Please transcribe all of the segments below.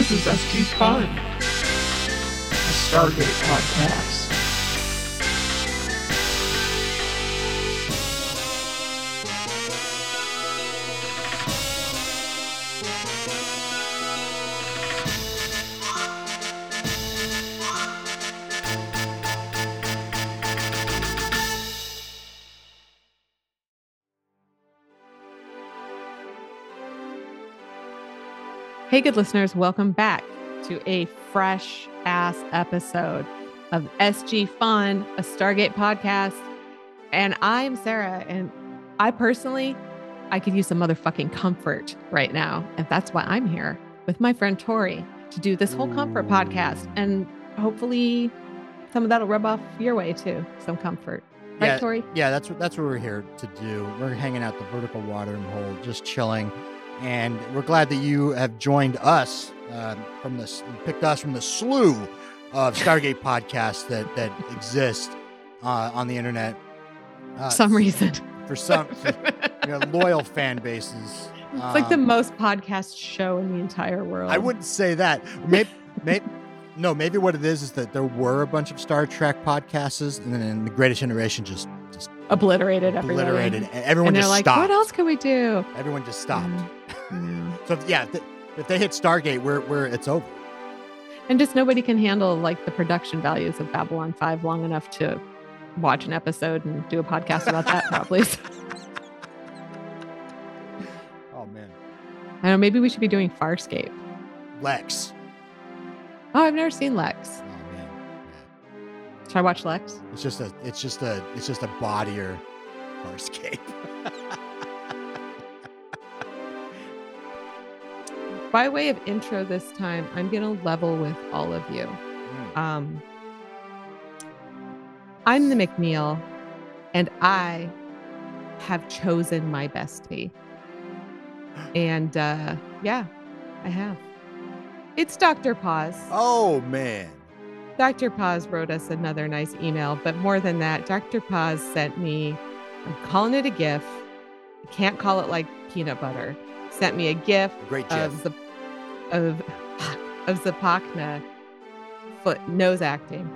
This is SG Fun, a Stargate podcast. Hey, good listeners, welcome back to a fresh ass episode of SG Fun, a Stargate podcast. And I'm Sarah, and I personally, I could use some motherfucking comfort right now. And that's why I'm here with my friend Tori to do this whole comfort podcast. And hopefully, some of that'll rub off your way too, some comfort. Right, yeah, Tori? Yeah, that's what that's what we're here to do. We're hanging out the vertical watering hole, just chilling, and we're glad that you have joined us uh, from this, picked us from the slew of Stargate podcasts that that exist uh, on the internet. Uh, some reason. for some you know, loyal fan bases. It's like the Um, most podcast show in the entire world. I wouldn't say that. Maybe, maybe, no, maybe what it is is that there were a bunch of Star Trek podcasts, and then the Greatest Generation just just obliterated obliterated. and Everyone and they're just like, stopped. what else can we do? Everyone just stopped. So yeah, th- if they hit Stargate, we're, we're it's over. And just nobody can handle like the production values of Babylon 5 long enough to watch an episode and do a podcast about that, probably. Oh man, I don't know, maybe we should be doing Farscape. Lexx. Oh, I've never seen Lexx. Oh man, yeah. Should I watch Lexx? it's just a it's just a it's just a bodier Farscape. By way of intro this time, I'm going to level with all of you. Mm. Um, I'm the McNeil, and I have chosen my bestie. And uh, yeah, I have. It's Dr. Paz. Oh man, Dr. Paz wrote us another nice email, but more than that, Dr. Paz sent me, I'm calling it a GIF. I can't call it like peanut butter. Sent me a gift. great of Jeff. the of of Zapakna foot nose acting,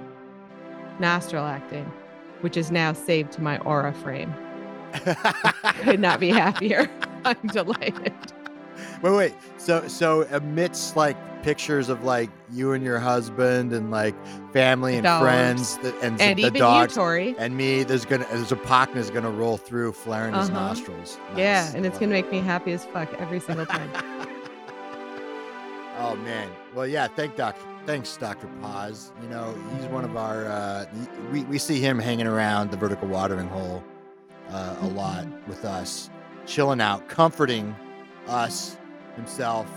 nostril acting, which is now saved to my aura frame. Could not be happier. I'm delighted. wait, wait. So so amidst like pictures of like you and your husband and like family and Dogs. friends that, and, And the dogs you, and me, there's gonna there's a pocket is gonna roll through, flaring his Uh-huh. nostrils. Yeah, and it's gonna make me happy as fuck every single time. oh man. Well, yeah. Thank Doctor. Thanks, Doctor Paz. You know, he's one of our. Uh, we we see him hanging around the vertical watering hole uh, a lot with us, chilling out, comforting us himself,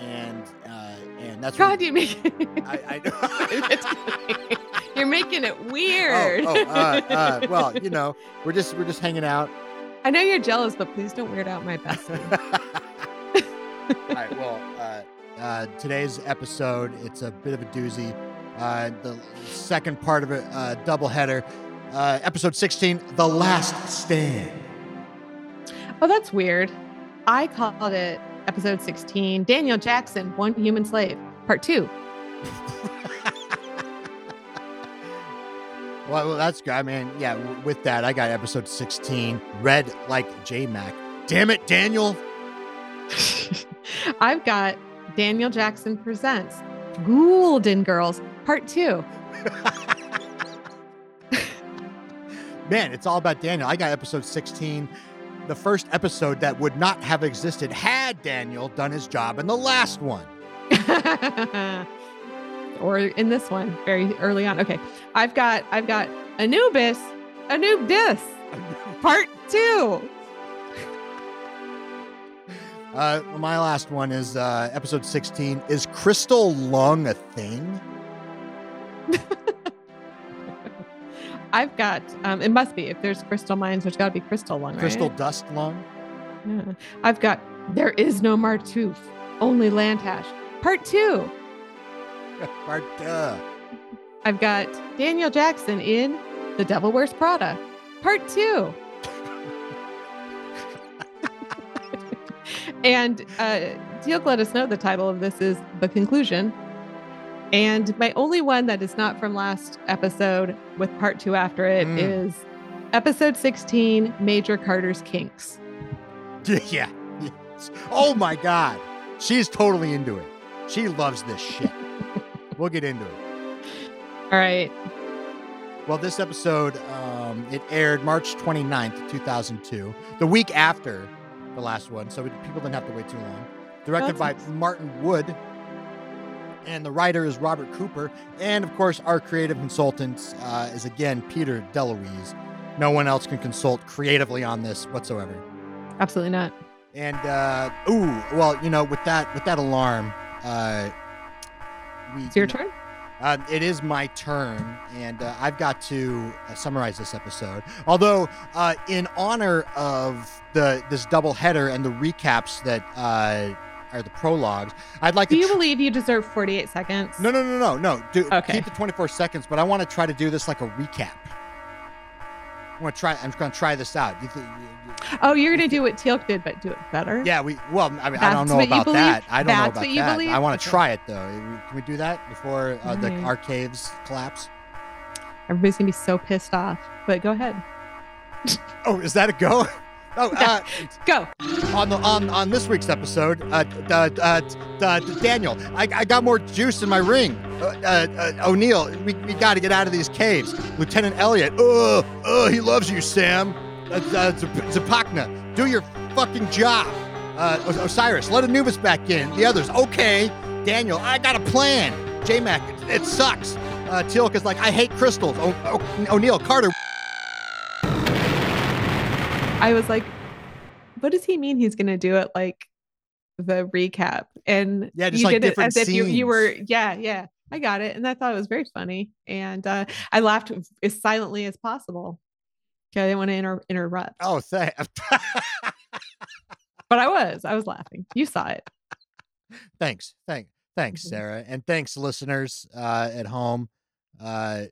and uh, and that's God, you make I, I You're making it weird. Oh, oh uh, uh, well, you know, we're just we're just hanging out. I know you're jealous, but please don't weird out my bestie. All right. Well, uh, uh, today's episode it's a bit of a doozy. Uh, the second part of a uh, double header. Uh, episode 16, The Last Stand. Oh, that's weird. I called it episode 16 Daniel Jackson, One Human Slave, part two. Well, that's good. I mean, yeah, with that, I got episode 16, Red Like J Mac. Damn it, Daniel. I've got Daniel Jackson Presents Golden Girls, part two. Man, it's all about Daniel. I got episode 16, the first episode that would not have existed had Daniel done his job in the last one. or in this one, very early on. Okay. I've got I've got Anubis, Anubis, part two. Uh, my last one is uh, episode 16. Is crystal lung a thing? I've got um it must be if there's crystal mines, there's gotta be crystal lung, right? Crystal dust lung? Yeah. I've got There Is No Martouf, Only Lantash, part two. Part uh, I've got Daniel Jackson in The Devil Wears Prada, part two. and uh, Teal'c let us know the title of this is The Conclusion. And my only one that is not from last episode with part two after it is Mm. episode 16 Major Carter's Kinks. yeah. Yes. Oh my God. She's totally into it. She loves this shit. we'll get into it. All right. Well, this episode, um, it aired March 29th, 2002, the week after the last one. So people didn't have to wait too long. Directed that's by nice. Martin Wood. And the writer is Robert Cooper. And of course, our creative consultant uh, is again Peter DeLuise. No one else can consult creatively on this whatsoever. Absolutely not. And uh, ooh, well, you know, with that with that alarm, uh, we It's your turn. uh, it is my turn, and uh, I've got to uh, summarize this episode. Although, uh, in honor of the this double header and the recaps that are the prologues, I'd like to Do to. you tr- believe you deserve 48 seconds? no, no, no, no, no. Do, Okay. Keep the 24 seconds, but I want to try to do this like a recap. I'm gonna try. I'm to try this out. You think? Oh, you're to do what Teal'c did, but do it better? Yeah, we. Well, I mean, I don't know about that. I don't know That's about what you that. believe? I want to Okay. try it though. Can we do that before uh, the our collapse? Everybody's to be so pissed off. But go ahead. Oh, is that a go? Oh, uh, Go. on the on on this week's episode, uh, uh, uh, uh, Daniel, I, I got more juice in my ring. Uh, uh, uh, O'Neill, we, we got to get out of these caves. Lieutenant Elliot, oh, oh, he loves you, Sam. Uh, uh, Zapakna, do your fucking job. Uh, Os- Osiris, let Anubis back in. The others, okay. Daniel, I got a plan. J Mac, it, it sucks. Uh, Teal'c is like, I hate crystals. O- O- O'Neill, Carter, I was like, what does he mean he's going to do it like the recap? And Yeah, just you like did it different as if you, you were, yeah, yeah. I got it. And I thought it was very funny. And uh, I laughed as silently as possible. 'Cause I didn't want to inter- interrupt. oh, thank. But I was. I was laughing. You saw it. thanks thank thanks Mhm. sarah and thanks listeners uh at home uh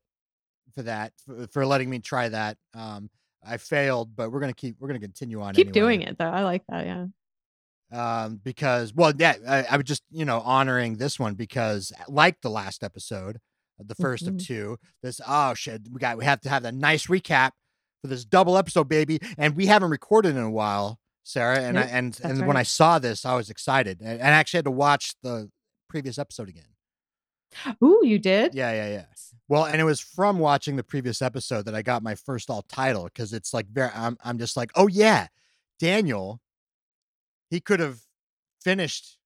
for that for, for letting me try that um i failed but we're gonna keep we're gonna continue on Keep anyway. doing it, though. I like that. Yeah. um because well yeah I, I was just you know honoring this one because like the last episode the 1st Mhm. of two this oh shit we got we have to have a nice recap for this double episode baby and we haven't recorded in a while sarah and Nope, I, and and when i saw this i was excited and, and i actually had to watch the previous episode again Ooh, you did? yeah yeah yeah well and it was from watching the previous episode that i got my first all title because it's like very I'm, I'm just like oh yeah daniel he could have finished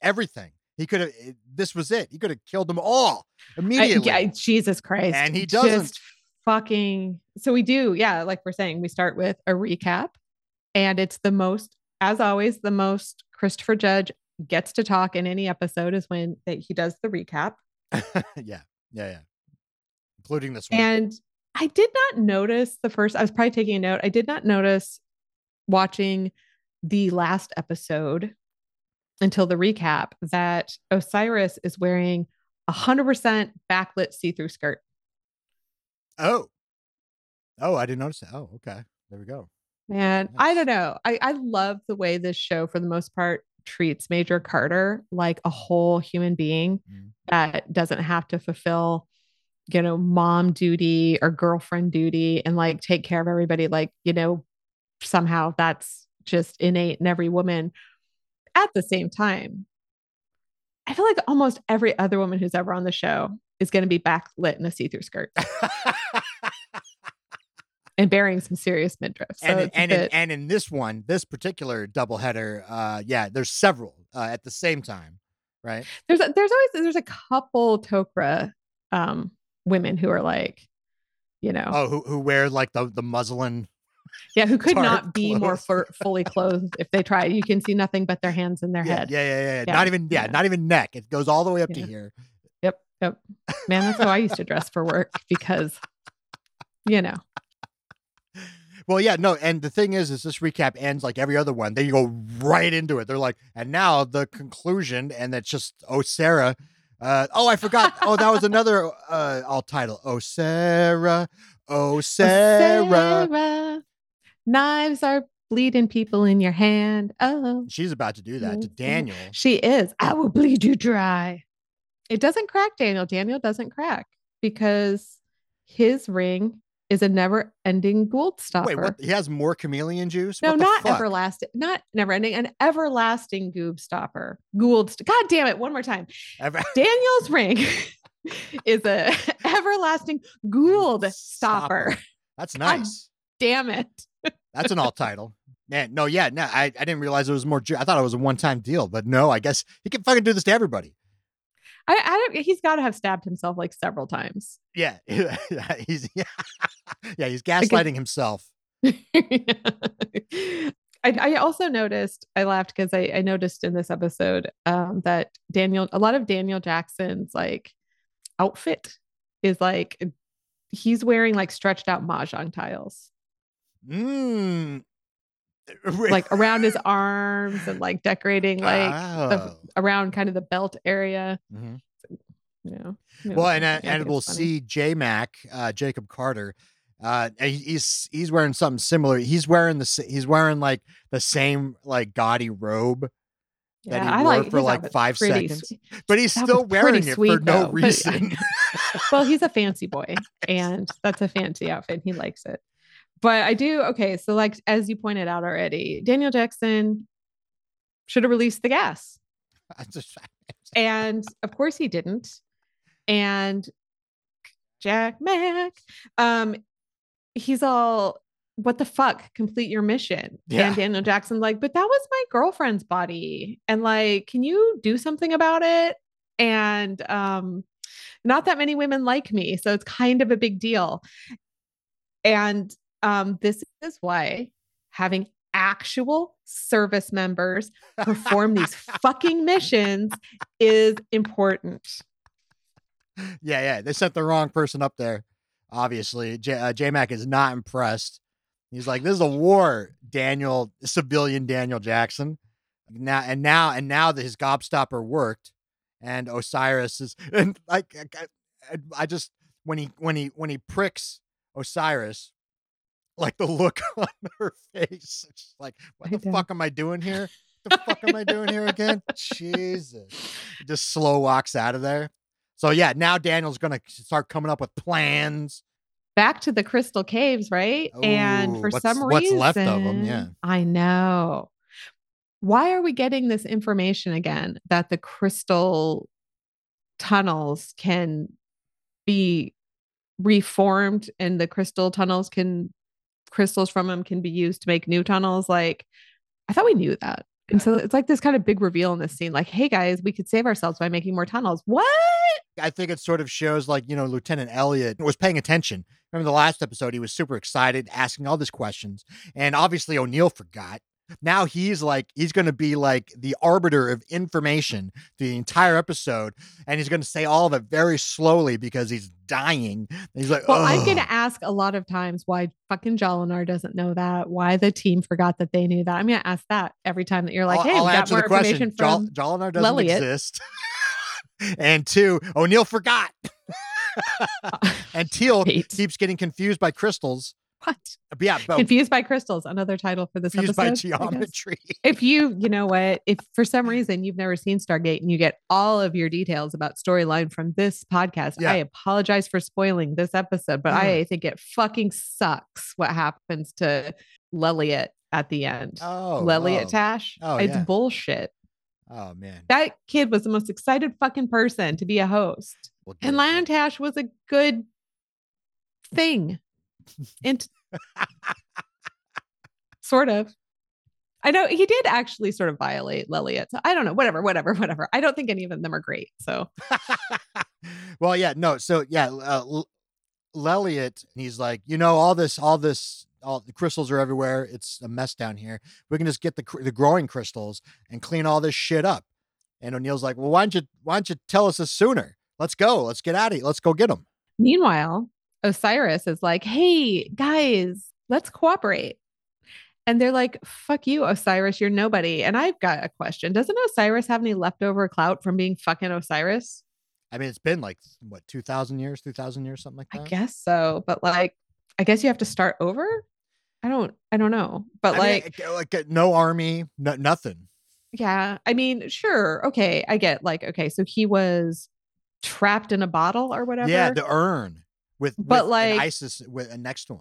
everything he could have eh, this was it he could have killed them all I- immediately yeah, Jesus Christ. And he doesn't. Just fucking. So we do. Yeah. Like we're saying, we start with a recap, and it's the most, as always, the most Christopher Judge gets to talk in any episode is when that he does the recap. yeah yeah yeah including this one And I did not notice the first, I was probably taking a note. I did not notice watching the last episode until the recap that Osiris is wearing a 100% backlit see through skirt. oh oh i didn't notice that oh okay there we go And I don't know. I, I love the way this show, for the most part, treats Major Carter like a whole human being Mm. that doesn't have to fulfill, you know, mom duty or girlfriend duty and like take care of everybody. Like, you know, somehow that's just innate in every woman. At the same time, I feel like almost every other woman who's ever on the show is going to be backlit in a see through skirt and bearing some serious midriff. So and in- and in, bit- and in this one, this particular doubleheader, uh, yeah, there's several uh, at the same time, right? there's a, there's always there's a couple Tok'ra um women who are like, you know, Oh, who who wear like the the muslin? yeah, who could not be more clothes. fur fully clothed if they try. You can see nothing but their hands and their Yeah, head. yeah, yeah, yeah, Yeah, Not even yeah, yeah. not even neck. It goes all the way up to here. Yep, yep. Man, that's how I used to dress for work because, you know, Well, yeah, no, and the thing is, is this recap ends like every other one. They go right into it. They're like, and now the conclusion, and it's just oh Sarah. Uh, oh, I forgot. oh, that was another uh, alt title. Oh Sarah, oh Sarah. Sarah, knives are bleeding people in your hand. Oh, She's about to do that to Mhm. Daniel. she is. I will bleed you dry. It doesn't crack Daniel. Daniel doesn't crack because his ring is a never ending gold stopper. Wait, what? He has more chameleon juice? No, not fuck? everlasting, not never ending, an everlasting goob stopper. Goa'uld. St- God damn it. One more time. Ever- Daniel's ring is a everlasting Goa'uld stopper. That's God nice. Damn it. That's an alt title. Man, no, yeah, no, I, I didn't realize it was more. ju- I thought it was a one time deal, but no, I guess he can fucking do this to everybody. I, I don't, he's got to have stabbed himself like several times. Yeah, he's yeah, yeah, he's gaslighting himself. I, I also noticed I laughed because I, I noticed in this episode um, that Daniel a lot of Daniel Jackson's like outfit is like he's wearing like stretched out mahjong tiles Mm. Like around his arms and like decorating like the- Oh. around kind of the belt area. Mhm. You know. you Well, and uh, and we'll funny. see J Mac, uh, Jacob Carter. Uh, he's he's wearing something similar. He's wearing the he's wearing like the same like gaudy robe, that he I wore for, like, five seconds. sweet. but he's That still wearing it for sweet, no though, but- reason. well, he's a fancy boy, and that's a fancy outfit. He likes it. But I do okay. So, like as you pointed out already, Daniel Jackson should have released the gas, and of course he didn't. And Jack Mac, um, he's all, "What the fuck? Complete your mission." Yeah. And Daniel Jackson like, "But that was my girlfriend's body, and like, can you do something about it?" And um, not that many women like me, so it's kind of a big deal. And um, this is why having actual service members perform these fucking missions is important. yeah, yeah. They sent the wrong person up there. Obviously, J, uh, J Mac is not impressed. He's like, "This is a war, Daniel, civilian Daniel Jackson." Now and now and now that his gobstopper worked, and Osiris is and like I- I, I just when he when he when he pricks Osiris, like the look on her face, just like, "What the fuck am I doing here? What the fuck am I doing here again?" Jesus, just slow walks out of there. So yeah, now Daniel's gonna start coming up with plans. Back to the crystal caves, right? and for some what's reason, what's left of 'em, yeah. I know. Why are we getting this information again that the crystal tunnels can be reformed and the crystal tunnels can crystals from them can be used to make new tunnels? Like, I thought we knew that. And so it's like this kind of big reveal in this scene like, hey guys, we could save ourselves by making more tunnels. What? I think it sort of shows like, you know, Lieutenant Elliot was paying attention. Remember the last episode, he was super excited, asking all these questions. And obviously O'Neill forgot. Now he's like, he's going to be like the arbiter of information the entire episode. And he's going to say all of it very slowly because he's dying. And he's like, Well, I'm going to ask a lot of times why fucking Jolinar doesn't know that, why the team forgot that they knew that. I'm going to ask that every time that you're like, I'll, hey, I'll we got more information from. Jolinar doesn't Lelliot. exist. and two, O'Neill forgot. and Teal'c keeps getting confused by crystals. What? Yeah, but Confused by crystals, another title for this confused episode. by geometry. If you, you know what, if for some reason you've never seen Stargate and you get all of your details about storyline from this podcast, Yeah. I apologize for spoiling this episode, but Mm. I think it fucking sucks what happens to Lelliot at the end. Oh, Lelliot oh. Tash. Oh, it's yeah. bullshit. Oh man. That kid was the most excited fucking person to be a host. We'll And. Lantash was a good thing. And sort of. I know he did actually sort of violate Lelliot. So I don't know. Whatever, whatever, whatever. I don't think any of them are great. So well, yeah, no. So yeah, uh, L- Lelliot, he's like, you know, all this, all this, all the crystals are everywhere. It's a mess down here. We can just get the the growing crystals and clean all this shit up. And O'Neill's like, well, why don't you why don't you tell us this sooner? Let's go. Let's get out of here. Let's go get them. meanwhile, Osiris is like, hey, guys, let's cooperate. And they're like, fuck you, Osiris, you're nobody. And I've got a question. Doesn't Osiris have any leftover clout from being fucking Osiris? I mean, it's been like what two thousand years, two thousand years, something like that? I guess so. But like, I guess you have to start over. I don't I don't know. But I like uh, like no army, no, nothing. yeah, I mean, sure. Okay, I get like okay, so he was trapped in a bottle or whatever. Yeah, the urn with, But, with like- ISIS with uh, next to him.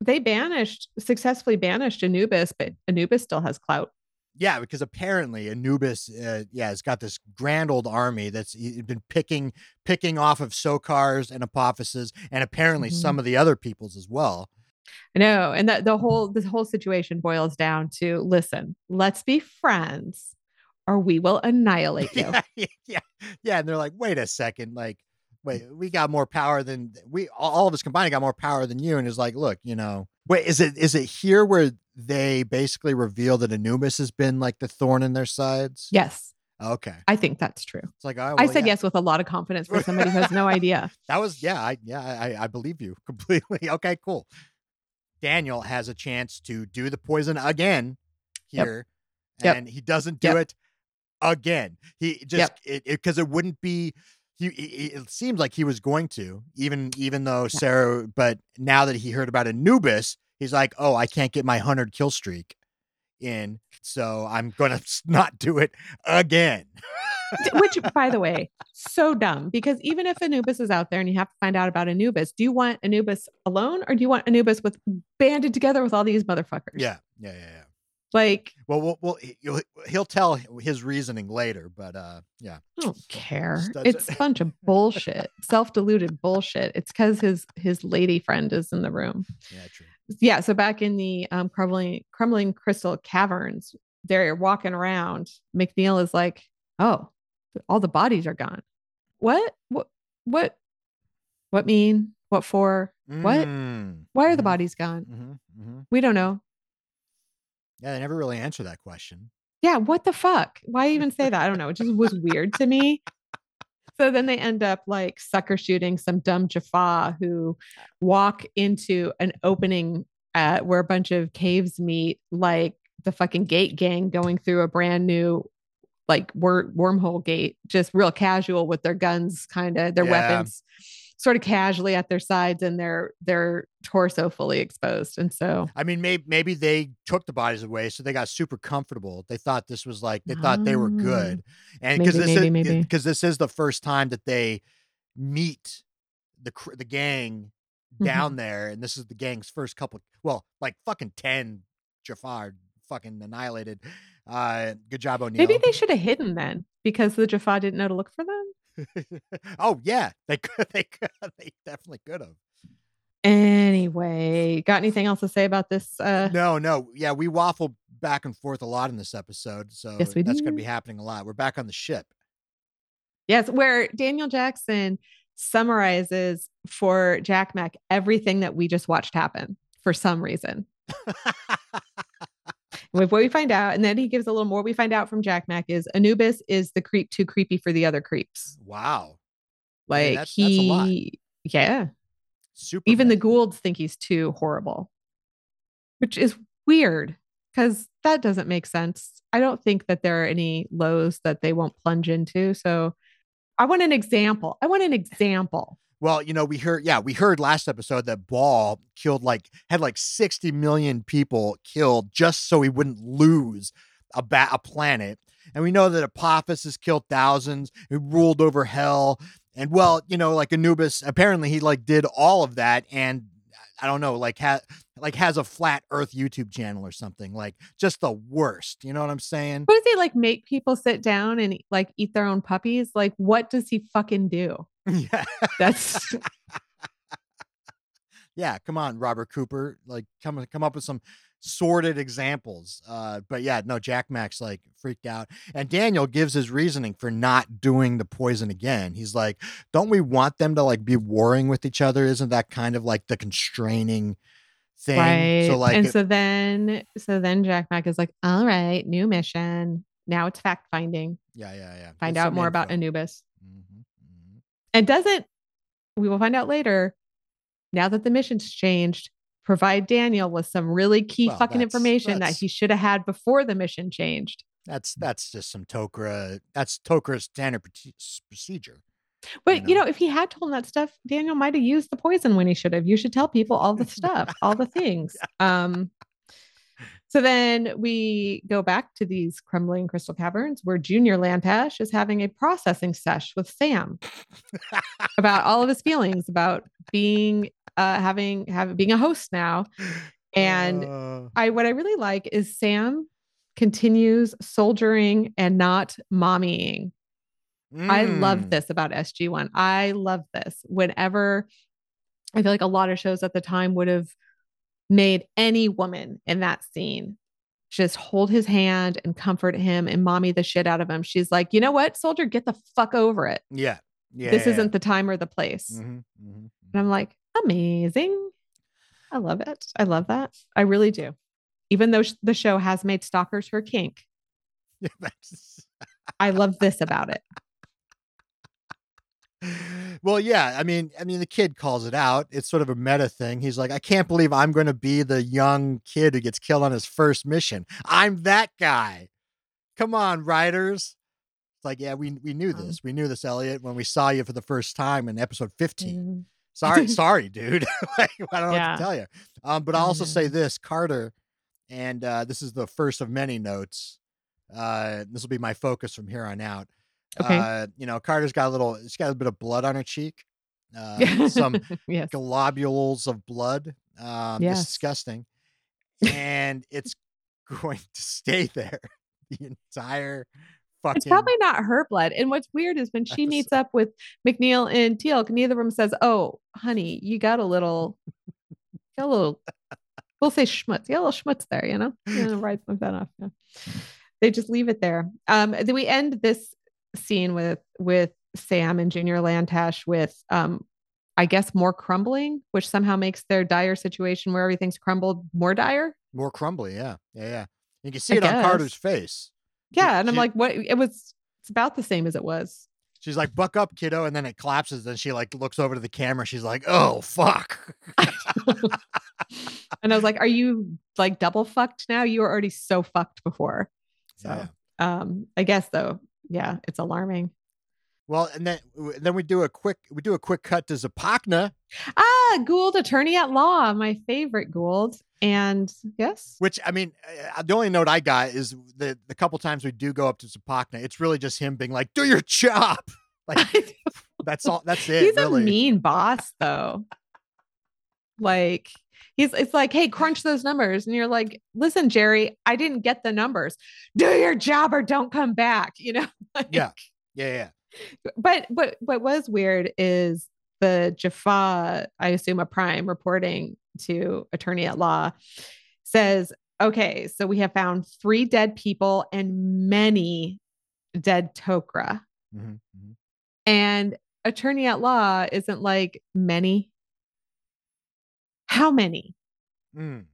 they banished successfully banished Anubis, but Anubis still has clout. Yeah, because apparently Anubis, uh, yeah, has got this grand old army that's been picking picking off of Sokars and Apophyses, and apparently Mhm. some of the other peoples as well. I know, and that the whole this whole situation boils down to listen, let's be friends, or we will annihilate you. yeah, yeah, yeah, yeah. And they're like, wait a second, like, wait, we got more power than we all all of us combined got more power than you. And it's like, look, you know, wait, is it is it here where they basically reveal that Anubis has been like the thorn in their sides? Yes, Okay. I think that's true. It's like, oh, I said yeah. yes with a lot of confidence for somebody who has no idea. That was yeah, I yeah, I, I believe you completely. Okay, cool. Daniel has a chance to do the poison again here, Yep. and he doesn't do Yep. it again. He just Yep. it because it, wouldn't be. He, he- it seems like he was going to even even though Sarah, but now that he heard about Anubis, he's like, oh, I can't get my hundred kill streak in, so I'm gonna not do it again. Which, by the way, so dumb because even if Anubis is out there and you have to find out about Anubis, do you want Anubis alone or do you want Anubis with banded together with all these motherfuckers? Yeah, yeah, yeah, yeah. Like, Well, well, well he- he'll, he'll tell his reasoning later, but uh, yeah, I don't care. It's it. a bunch of bullshit, self-deluded bullshit. It's because his his lady friend is in the room. yeah, true. Yeah. So back in the um crumbling crumbling crystal caverns, they're walking around. McNeil is like, "Oh, all the bodies are gone. What? What? What? What mean? What for? What? Mm, Why are the mhm, bodies gone? mhm, mhm. We don't know. Yeah, they never really answer that question. Yeah, what the fuck? Why even say that? I don't know. It just was weird to me. So then they end up like sucker shooting some dumb Jaffa who walk into an opening uh, where a bunch of caves meet, like the fucking gate gang going through a brand new like wor- wormhole gate, just real casual with their guns, kind of their Yeah. weapons, sort of casually at their sides and their their torso fully exposed. And so I mean, maybe maybe they took the bodies away, so they got super comfortable. They thought this was like they thought they were Ah. good, and because this maybe, is because this is the first time that they meet the the gang Mhm. down there, and this is the gang's first couple. Well, like fucking ten Jaffa fucking annihilated. Uh, good job, O'Neill. maybe they should have hidden then because the Jaffa didn't know to look for them. oh yeah, they could. They could. They definitely could have. Anyway, got anything else to say about this? Uh, no, no, yeah, we waffle back and forth a lot in this episode, so Yes, we that's going to be happening a lot. We're back on the ship. yes, where Daniel Jackson summarizes for Jack Mac everything that we just watched happen for some reason. With what we find out, and then he gives a little more. We find out from Jack Mac is Anubis is the creep too creepy for the other creeps. wow, Like that's- that's a lot. he, yeah, super. even the. Goa'ulds think he's too horrible, which is weird because that doesn't make sense. I don't think that there are any lows that they won't plunge into. So I want an example. I want an example. Well, you know, we heard, yeah, we heard last episode that Ba'al killed like had like sixty million people killed just so he wouldn't lose a ba- a planet, and we know that Apophis has killed thousands. He ruled over hell, and well, you know, like Anubis, apparently he like did all of that, and I don't know, like ha- like has a flat Earth YouTube channel or something, like just the worst. You know what I'm saying? What does he like make people sit down and like eat their own puppies? Like, what does he fucking do? Yeah, That's yeah. Come on, Robert Cooper, like come come up with some sordid examples. Uh, but yeah, no, Jack Max like freaked out, and Daniel gives his reasoning for not doing the poison again. He's like, "Don't we want them to like be warring with each other? Isn't that kind of like the constraining thing?" right. So like, and it- so then, so then Jack Mac is like, all right, new mission. Now it's fact finding. yeah, yeah, yeah. Find out more about. Anubis. And doesn't we will find out later now that the mission's changed provide daniel with some really key Well, fucking that's- information that he should have had before the mission changed That's that's just some Tok'ra. That's Tok'ra's standard procedure. But you know? know, if he had told him that stuff, Daniel might have used the poison when he should have. You should tell people all the stuff, all the things. Um, so then we go back to these crumbling crystal caverns where Junior Lantash is having a processing sesh with Sam about all of his feelings about being uh having having being a host now. And Uh, I what I really like is Sam continues soldiering and not mommying. I love mm, this about SG1. I love this. Whenever I feel like a lot of shows at the time would have made any woman in that scene just hold his hand and comfort him and mommy the shit out of him. She's like, you know what, soldier, get the fuck over it. Yeah. Yeah. this isn't the time or the place. Mhm, mhm, And I'm like, amazing. I love it. I love that. I really do. Even though sh- the show has made stalkers her kink, mhm. That's- I love this about it. Well, yeah. I mean, I mean, the kid calls it out. It's sort of a meta thing. He's like, I can't believe I'm going to be the young kid who gets killed on his first mission. I'm that guy. Come on, writers. It's like, yeah, we we knew Um, this. We knew this, Elliot, when we saw you for the first time in episode 15. Mm. Sorry, sorry, dude. like, I don't know Yeah. what to tell you. Um, but I I'll also say this, Carter, and uh, this is the first of many notes. Uh, this will be my focus from here on out. Okay. Uh, you know, Carter's got a little. She's got a bit of blood on her cheek. Uh, some yes. globules of blood. Um, Yes. It's disgusting, and it's going to stay there the entire fucking. It's probably not her blood. And what's weird is when she Episode. meets up with McNeil and Teal'c, neither of them says, "Oh, honey, you got a little, got a little." We'll say schmutz. You got a little schmutz there, you know. You know, right, that off. Yeah. They just leave it there. Um, then we end this scene with with Sam and Junior Lantash with, um, I guess, more crumbling, which somehow makes their dire situation where everything's crumbled more dire. more crumbly. Yeah, yeah, yeah. You can see I it on Carter's face. Yeah, and I'm she- like, what? It was. It's about the same as it was. She's like, "Buck up, kiddo," and then it collapses. Then she like looks over to the camera. She's like, "Oh fuck." and I was like, "Are you like double fucked now? You were already so fucked before." So, Yeah. um, I guess though, yeah, it's alarming. Well, and then then we do a quick we do a quick cut to Zapakna, Ah, Goa'uld, attorney at law, my favorite Goa'uld, and yes, which I mean, uh, the only note I got is the the couple times we do go up to Zapakna, it's really just him being like, "Do your job." Like that's all. That's it. he's really. a mean boss though. like he's it's like, hey, crunch those numbers, and you're like, listen, Jerry, I didn't get the numbers. Do your job or don't come back. You know. Like, Yeah. yeah, yeah. but what what was weird is the Jaffa, I assume a prime reporting to attorney at law says, okay, so we have found three dead people and many dead Tok'ra. Mhm, mhm. And attorney at law isn't like many. How many? Mm.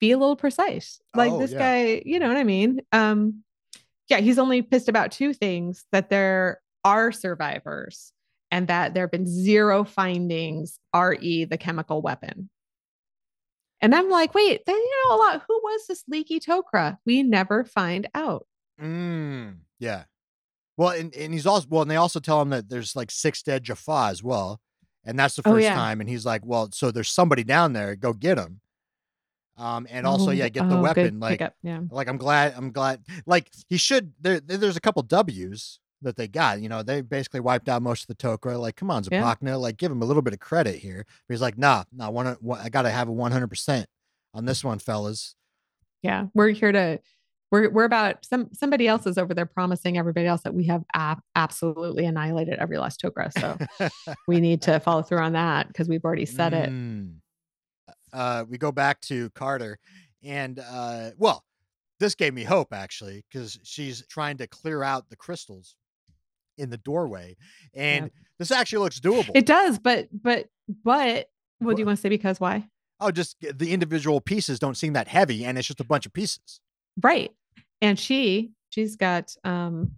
Be a little precise. Like Oh, this yeah. guy, you know what I mean? Um, yeah, he's only pissed about two things that there are survivors and that there have been zero findings, RE, the chemical weapon. And I'm like, wait, then you know a lot. Who was this leaky Tok'ra? We never find out. Mm. Yeah. Well, and, and he's also well, and they also tell him that there's like six dead Jaffa as well, and that's the Oh, first yeah. time. And he's like, "Well, so there's somebody down there. Go get him." Um, and also, Oh, yeah, get the oh, weapon. Like, pickup, yeah. like I'm glad, I'm glad. Like he should. There, there's a couple W's that they got. You know, they basically wiped out most of the Tok'ra. Like, come on, Yeah. Zapakna, like give him a little bit of credit here. But he's like, nah, nah, one, I got to have a 100 percent on this one, fellas. yeah we're here to we're we're about some somebody else is over there promising everybody else that we have ab- absolutely annihilated every last Tok'ra. So we need to follow through on that because we've already said it. Mm. Uh, we go back to Carter, and uh, well, this gave me hope actually because she's trying to clear out the crystals in the doorway, and Yep. this actually looks doable. It does, but but but what do you want to say? Because why? oh, just the individual pieces don't seem that heavy, and it's just a bunch of pieces. Right. And she she's got um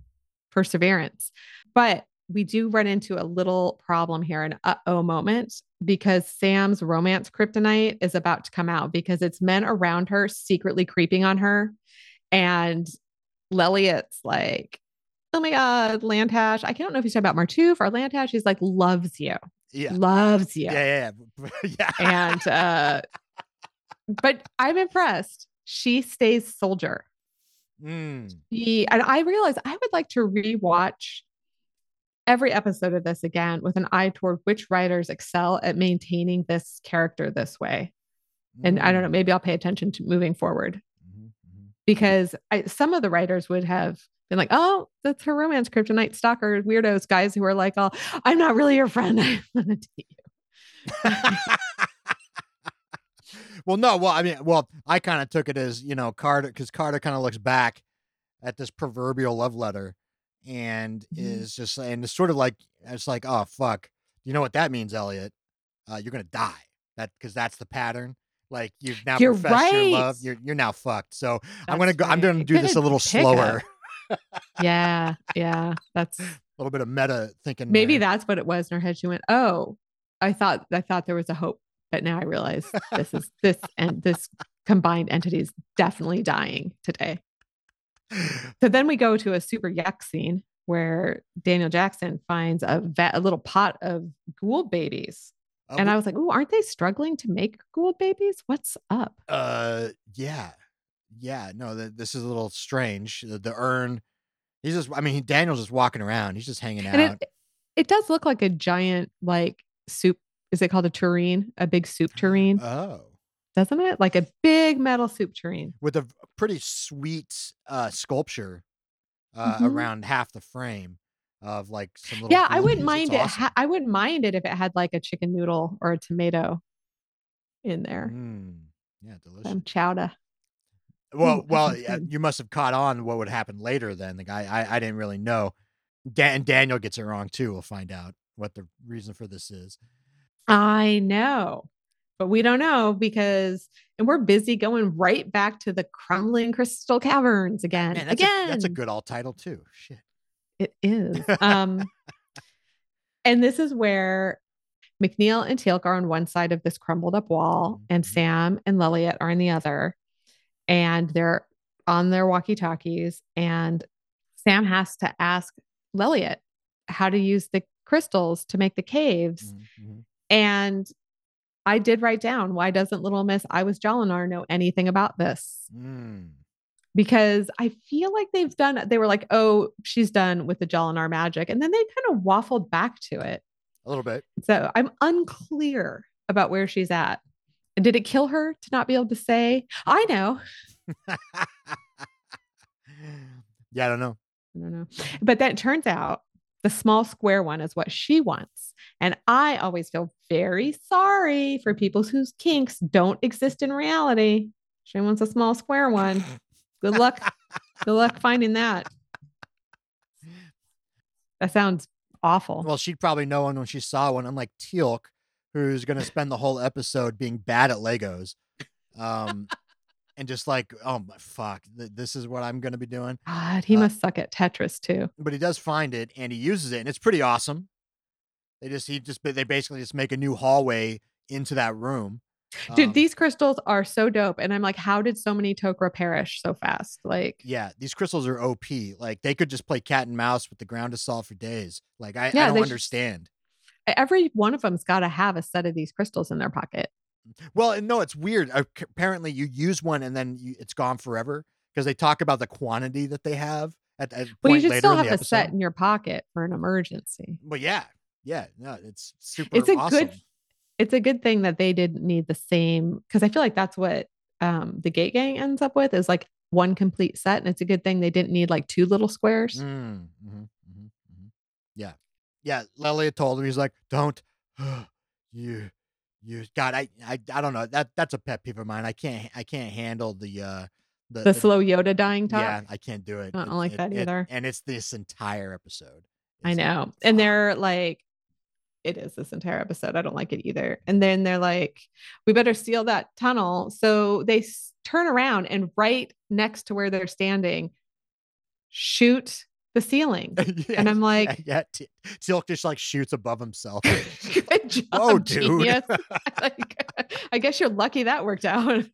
perseverance. But we do run into a little problem here, an uh-oh moment, because Sam's romance kryptonite is about to come out because it's men around her secretly creeping on her. And Lelliot's like, oh my God, Lantash. I don't know if he's talking about Martouf or Lantash. He's like, loves you, Yeah. loves you. Yeah, yeah, yeah. yeah. And, uh, but I'm impressed. She stays soldier. Mm. She, and I realize I would like to rewatch every episode of this again with an eye toward which writers excel at maintaining this character this way. And I don't know, Mm. maybe I'll pay attention to moving forward Mhm, mhm. because I, some of the writers would have been like, "Oh, that's her romance kryptonite stalker weirdos guys who are like, oh, I'm not really your friend. I'm gonna date you." well, no, well, I mean, well, I kind of took it as you know Carter because Carter kind of looks back at this proverbial love letter and Mhm. is just and it's sort of like it's like oh fuck, you know what that means, Elliot? Uh, you're gonna die. That because that's the pattern. Like you've now You're professed your love. You're you're now fucked. So I'm gonna That's go. I'm gonna do this a little slower. Yeah, yeah, that's a little bit of meta thinking. maybe there. that's what it was in her head. She went, "Oh, I thought I thought there was a hope, but now I realize this is this and this combined entity is definitely dying today." So then we go to a super yuck scene where Daniel Jackson finds a vat, a little pot of ghoul babies. Uh, and I was like, "Oh, aren't they struggling to make ghoul babies? What's up?" Uh, yeah, yeah. No, th- this is a little strange. The, the urn. He's just. I mean, Daniel's just walking around. He's just hanging out. It it does look like a giant like soup. Is it called a tureen? A big soup tureen, oh, doesn't it? Like a big metal soup tureen. with a pretty sweet uh sculpture uh Mhm. around half the frame of like some little. Yeah, I wouldn't mind it. Ha- I wouldn't mind it if it had like a chicken noodle or a tomato in there. Mm, yeah, delicious. Some chowder. Well, well, yeah, you must have caught on what would happen later. Then the guy, I, I didn't really know. Dan, Daniel gets it wrong too. We'll find out what the reason for this is. I know, but we don't know because, and we're busy going right back to the crumbling crystal caverns again. Man, that's again, a, that's a good alt title too. Shit. It is. Um, and this is where McNeil and Teal'c are on one side of this crumbled up wall, and Mhm. Sam and Lelliot are on the other. And they're on their walkie talkies. And Sam has to ask Lelliot how to use the crystals to make the caves. Mhm, mhm. And I did write down why doesn't little miss I was Jolinar know anything about this? Mm. because I feel like they've done, they were like, oh, she's done with the Jolinar magic. And then they kind of waffled back to it. A little bit. So I'm unclear about where she's at. And did it kill her to not be able to say, I know? yeah, I don't know. I don't know. But then it turns out the small square one is what she wants. And I always feel very sorry for people whose kinks don't exist in reality. She wants a small square one. Good luck. Good luck finding that. That sounds awful. Well, she'd probably know one when she saw one, unlike Teal'c, who's going to spend the whole episode being bad at Legos. Um, and just like, oh my fuck, th- this is what I'm going to be doing. God, he Uh, must suck at Tetris too. But he does find it and he uses it, and it's pretty awesome. They just, he just, they basically just make a new hallway into that room. Dude, Um, these crystals are so dope. And I'm like, how did so many Tok'ra perish so fast? Like, yeah, these crystals are OP. Like they could just play cat and mouse with the ground assault for days. Like I, Yeah, I don't understand. every one of them's got to have a set of these crystals in their pocket. Well, and no, it's weird. Uh, Apparently, you use one and then you, it's gone forever because they talk about the quantity that they have at, at Well, you should still have a episode. set in your pocket for an emergency. But yeah, yeah, no, it's super. It's a awesome. good it's a good thing that they didn't need the same because I feel like that's what um the gate gang ends up with is like one complete set. And it's a good thing they didn't need like two little squares. Mm, mhm, mhm, mhm. Yeah, yeah. Lelliot told him he's like, "Don't, you, you." God, I, I, I don't know. That that's a pet peeve of mine. I can't, I can't handle the uh the, The slow Yoda dying talk. Yeah, I can't do it. I don't It- like it- that it- either. and it's this entire episode. I It's like, know. And they're like, it is this entire episode. I don't like it either. And then they're like, we better seal that tunnel. So they s- turn around and right next to where they're standing, shoot the ceiling. Yeah, And I'm like, yeah, T- Teal'c just like shoots above himself. good job, Whoa, dude. genius. like, I guess Yu're lucky that worked out.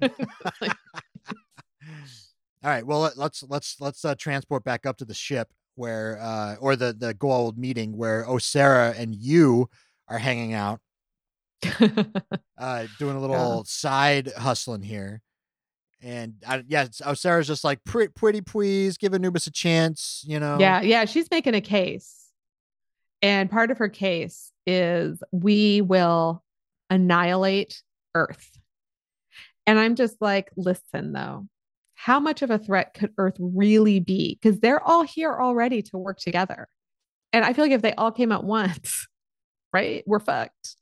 All right, well let- let's let's let's uh, transport back up to the ship where uh or the the Goa'uld meeting where Osiris and you are hanging out, uh doing a little side hustling here. And I, yeah, Osiris's just like pretty pretty please give Anubis a chance, you know. yeah, yeah, she's making a case. And part of her case is we will annihilate Earth. And I'm just like, listen, though, how much of a threat could Earth really be? Because they're all here already to work together. And I feel like if they all came at once, right, we're fucked.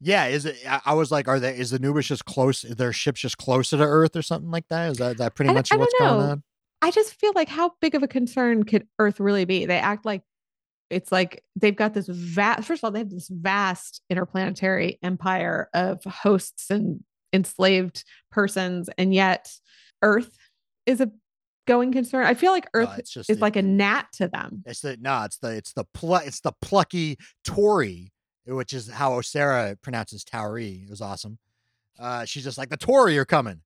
Yeah, is it? I, was like, are they? Is Anubis just close? Their ship's just closer to Earth or something like that? Is that that pretty I much I what's going on? I just feel like how big of a concern could Earth really be? They act like it's like they've got this vast, first of all, they have this vast interplanetary empire of hosts and enslaved persons, and yet Earth is a going concern. I feel like Earth it's just is it- like a gnat to them. It's the no, it's the it's the pl- it's the plucky Tory, which is how Osiris pronounces Tauri. It was awesome. Uh, she's just like the Tory are coming.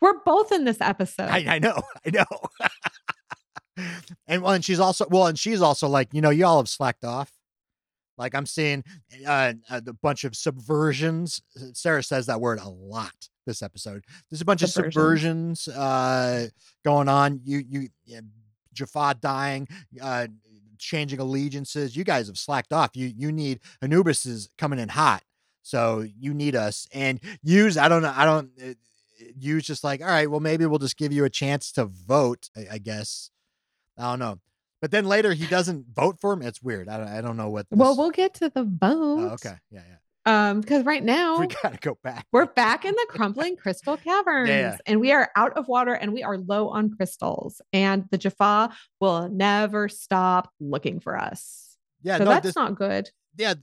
We're both in this episode. I, I know, I know. and well, and she's also well, and she's also like, you know, y'all have slacked off. Like I'm seeing uh, a bunch of subversions. Sarah says that word a lot this episode. There's a bunch of Subversions. uh, going on. You you yeah, Jaffa dying, uh, changing allegiances. You guys have slacked off. You you need Anubis is coming in hot, so you need us. And Yu's I don't know. I don't. Uh, Yu's just like all right. Well, maybe we'll just give you a chance to vote. I, I guess. I don't know. But then later he doesn't vote for him. It's weird. I don't. I don't know what. well, we'll get to the vote. Oh, okay. Yeah, yeah. Um, because right now We gotta go back. We're back in the crumbling crystal caverns and we are out of water and we are low on crystals. And the Jaffa will never stop looking for us. Yeah, so no, that's this, not good. yeah,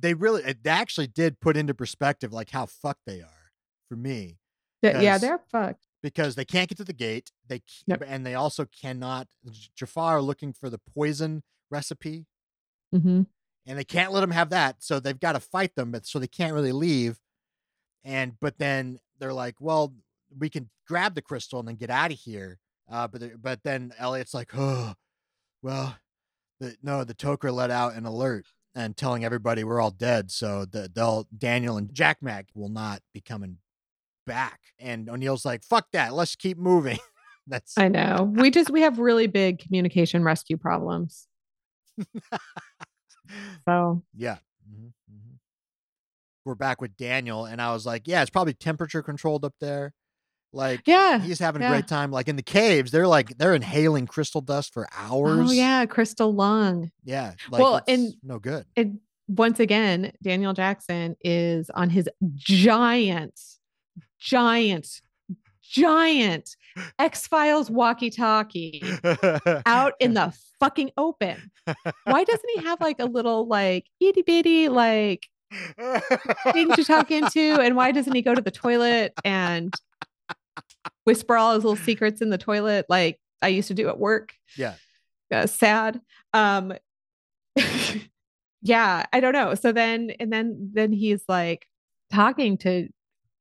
they, really, they actually did put into perspective like how fucked they are for me Th- yeah, they're fucked. because they can't get to the gate. They Yep. and they also cannot. J- Jaffa are looking for the poison recipe, hmm and they can't let them have that. So they've got to fight them, but so they can't really leave. And but then they're like, well, we can grab the crystal and then get out of here. Uh, but but then Elliot's like, oh, well, the no, the Tok'ra let out an alert and telling everybody we're all dead. So the, they'll Daniel and Jack Mac will not be coming back. And O'Neill's like, fuck that, let's keep moving. That's I know. We just we have really big communication rescue problems. So Yeah. mhm, mhm. We're back with Daniel, and I was like, yeah, it's probably temperature controlled up there. Like, yeah. he's having a great time. Like in the caves, they're like they're inhaling crystal dust for hours. Oh yeah, crystal lung. yeah. Like, Well, and- no good. And once again, Daniel Jackson is on his giant, giant, giant X Files walkie talkie out in the fucking open. Why doesn't he have like a little like itty bitty like thing to talk into? And why doesn't he go to the toilet and whisper all his little secrets in the toilet like I used to do at work? Yeah. Uh, sad. Um yeah, I don't know. So then and then then he's like talking to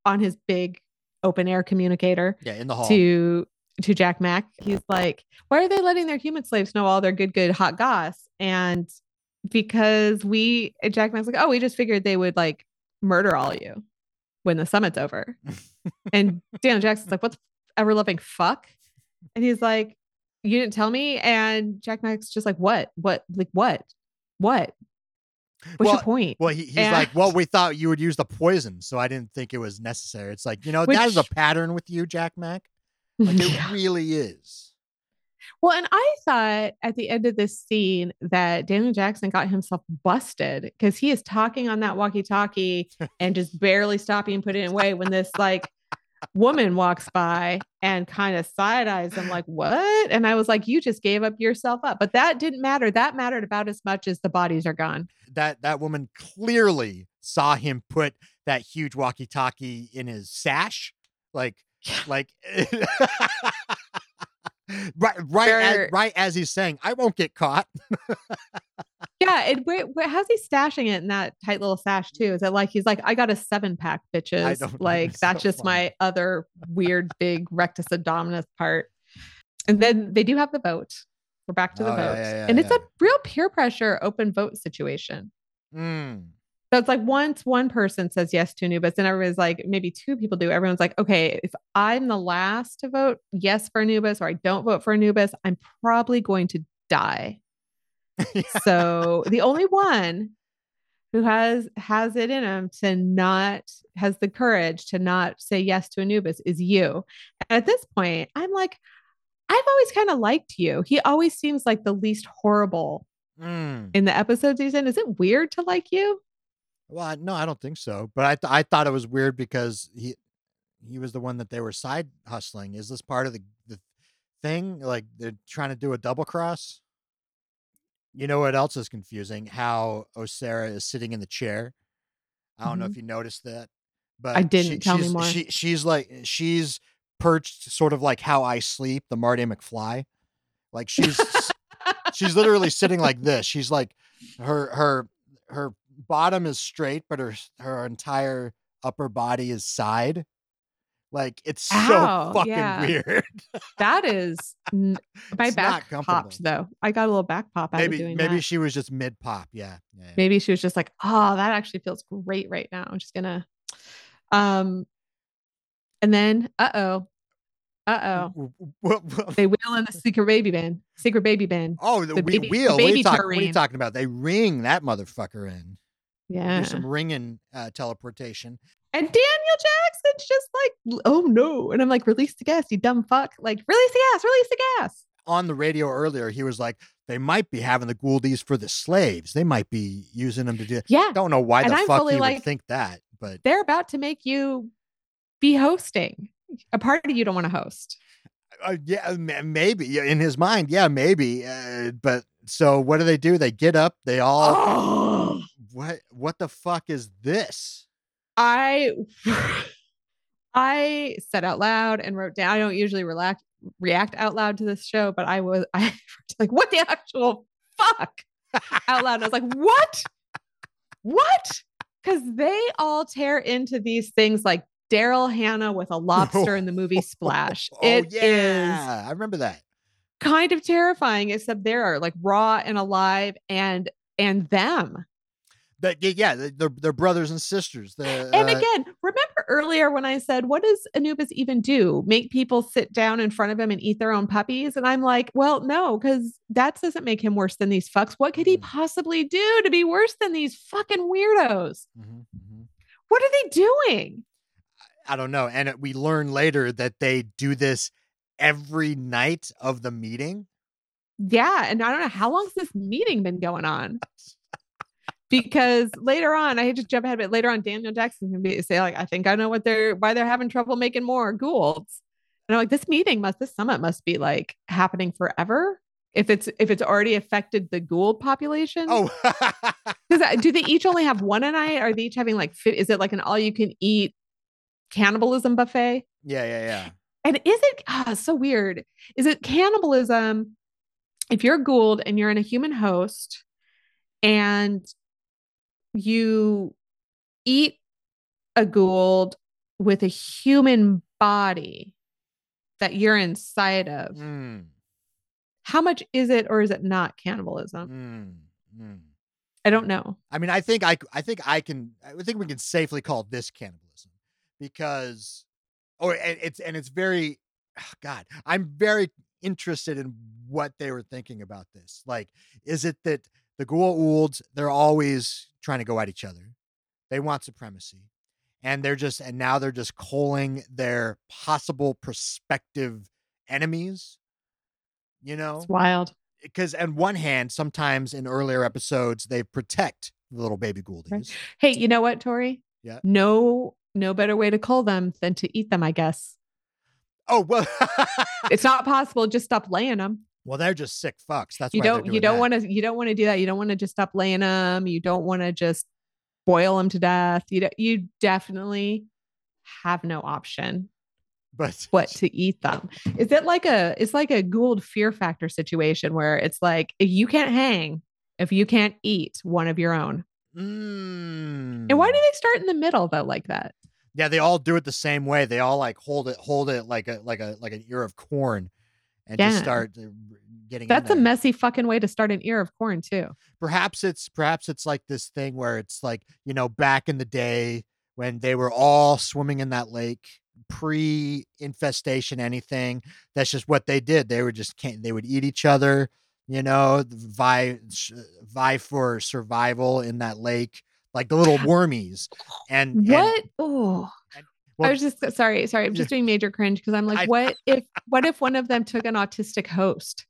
on his big open air communicator yeah, in the hall. to to Jack Mack. He's like, why are they letting their human slaves know all their good, good hot goss? And because we Jack Mack's like, oh, we just figured they would like murder all you when the summit's over. and Daniel Jackson's like, what's ever loving fuck? And he's like, you didn't tell me. And Jack Mack's just like, what? What? Like what? What? What's Well, your point? Well, he, he's like, well, we thought you would use the poison, so I didn't think it was necessary. It's like, you know, that is a pattern with you, Jack Mac. Like it Yeah. really is. Well, and I thought at the end of this scene that Daniel Jackson got himself busted because he is talking on that walkie-talkie and just barely stopping and putting it away when this like woman walks by and kind of side eyes him like, what? And I was like, you just gave up yourself up. But that didn't matter. That mattered about as much as the bodies are gone. That that woman clearly saw him put that huge walkie-talkie in his sash, like, like. right, right, as, right as he's saying, "I won't get caught." Yeah. And where, where, how's he stashing it in that tight little sash too? Is it like he's like, I got a seven pack, bitches? know. Like that's so just funny. my other weird big rectus abdominis part. And then they do have the vote. We're back to the Oh, yeah, yeah, yeah, and it's a real peer pressure open vote situation. Mm. So it's like once one person says yes to Anubis, and everybody's like, maybe two people do. Everyone's like, okay, if I'm the last to vote yes for Anubis or I don't vote for Anubis, I'm probably going to die. So the only one who has has it in him to not has the courage to not say yes to Anubis is you. And at this point, I'm like, I've always kind of liked you. He always seems like the least horrible Mm. in the episodes he's in. Is it weird to like you? Well, I- no, I don't think so. But I th- I thought it was weird because he he was the one that they were side hustling. Is this part of the the thing? Like they're trying to do a double cross? You know what else is confusing? How Osiris is sitting in the chair. I don't know if you noticed that, but Mm-hmm. didn't. Tell me she's, more. She she's like she's perched sort of like how I sleep, the Marty McFly. Like she's she's literally sitting like this. She's like her her her bottom is straight, but her her entire upper body is side. Like it's so fucking yeah. weird. That is n- my It's back popped though. I got a little back pop out of maybe maybe that. she was just mid pop. Yeah. yeah, yeah. maybe she was just like, oh, that actually feels great right now. I'm just gonna um and then uh-oh. Uh-oh. W- w- w- They wheel in the secret baby bin. Secret baby bin. Oh, the, the baby- the wheel. what, are baby you talk- what are you talking about? They ring that motherfucker in. Yeah. Do some ringing uh, teleportation. And Daniel Jackson's just like, oh no. And I'm like, release the gas, you dumb fuck. Like, release the gas, release the gas. On the radio earlier, he was like, they might be having the Gouldies for the slaves. They might be using them to do. Yeah. Don't know why And the I'm fuck he like- would think that, but They're about to make you be hosting a party you don't want to host. uh, yeah, maybe in his mind, yeah, maybe. Uh, but so what do they do? They get up. They all. Oh, What? What the fuck is this? I I said out loud and wrote down. I don't usually relax, react out loud to this show, but I was I was like, what the actual fuck out loud. And I was like, what? What? Because they all tear into these things like Daryl Hannah with a oh, lobster in the movie Splash. oh It is yeah, I remember that. kind of terrifying, except they're like raw and alive and and them. That yeah, yeah, they- they're they're brothers and sisters. The, And uh, again, remember earlier when I said, what does Anubis even do? Make people sit down in front of him and eat their own puppies? And I'm like, well, no, because that doesn't make him worse than these fucks. What could he Mm. possibly do to be worse than these fucking weirdos? mhm, mhm. What are they doing? I don't know. And we learn later that they do this every night of the meeting. Yeah. And I don't know how long's this meeting been going on? Because later on, I hate to jump ahead, but later on, Daniel Jackson can be say, like, I think I know what they're why they're having trouble making more Goa'ulds. And I'm like, this meeting must this summit must be like happening forever. If it's if it's already affected the Goa'uld population. Oh, Because uh, do they each only have one a night? Are they each having like is it like an all you can eat cannibalism buffet? yeah, yeah, yeah. And is it it's so weird? Is it cannibalism if you're Goa'uld and you're in a human host and you eat a Goa'uld with a human body that you're inside of? Mm, How much is it or is it not cannibalism? mm, mm. I don't know. I mean, I think I, I think I can, I think we can safely call this cannibalism because, oh, and it's and it's very, oh, God, I'm very interested in what they were thinking about this. Like, is it that the Goa'ulds they're always trying to go at each other, they want supremacy, and they're just and now they're just calling their possible prospective enemies. You know, It's wild. Eh, because on one hand, sometimes in earlier episodes they protect the little baby Gouldies. Hey, you know what, Tori? Yeah. No, no better way to cull them than to eat them, I guess. Oh well, It's not possible. Just stop laying them. Well they're just sick fucks. That's You don't. You don't want to. You don't want to do that. You don't want to just stop laying them. You don't want to just boil them to death. You don't, you definitely have no option But what to eat them. Is it like a? It's like a Goa'uld fear factor situation where it's like if you can't hang if you can't eat one of your own. Mm. And why do they start in the middle though, like that? Yeah, they all do it the same way. They all like hold it, hold it like a like a like an ear of corn, and just start getting. in That's a messy fucking way to start an ear of corn too. perhaps it's perhaps it's like this thing where it's like you know back in the day when they were all swimming in that lake pre infestation anything that's just what they did they would just can't they would eat each other you know vie vie for survival in that lake like the little wormies and- What? Oh. Well, I was just sorry, sorry. I'm just doing major cringe because I'm like, I- what if what if one of them took an autistic host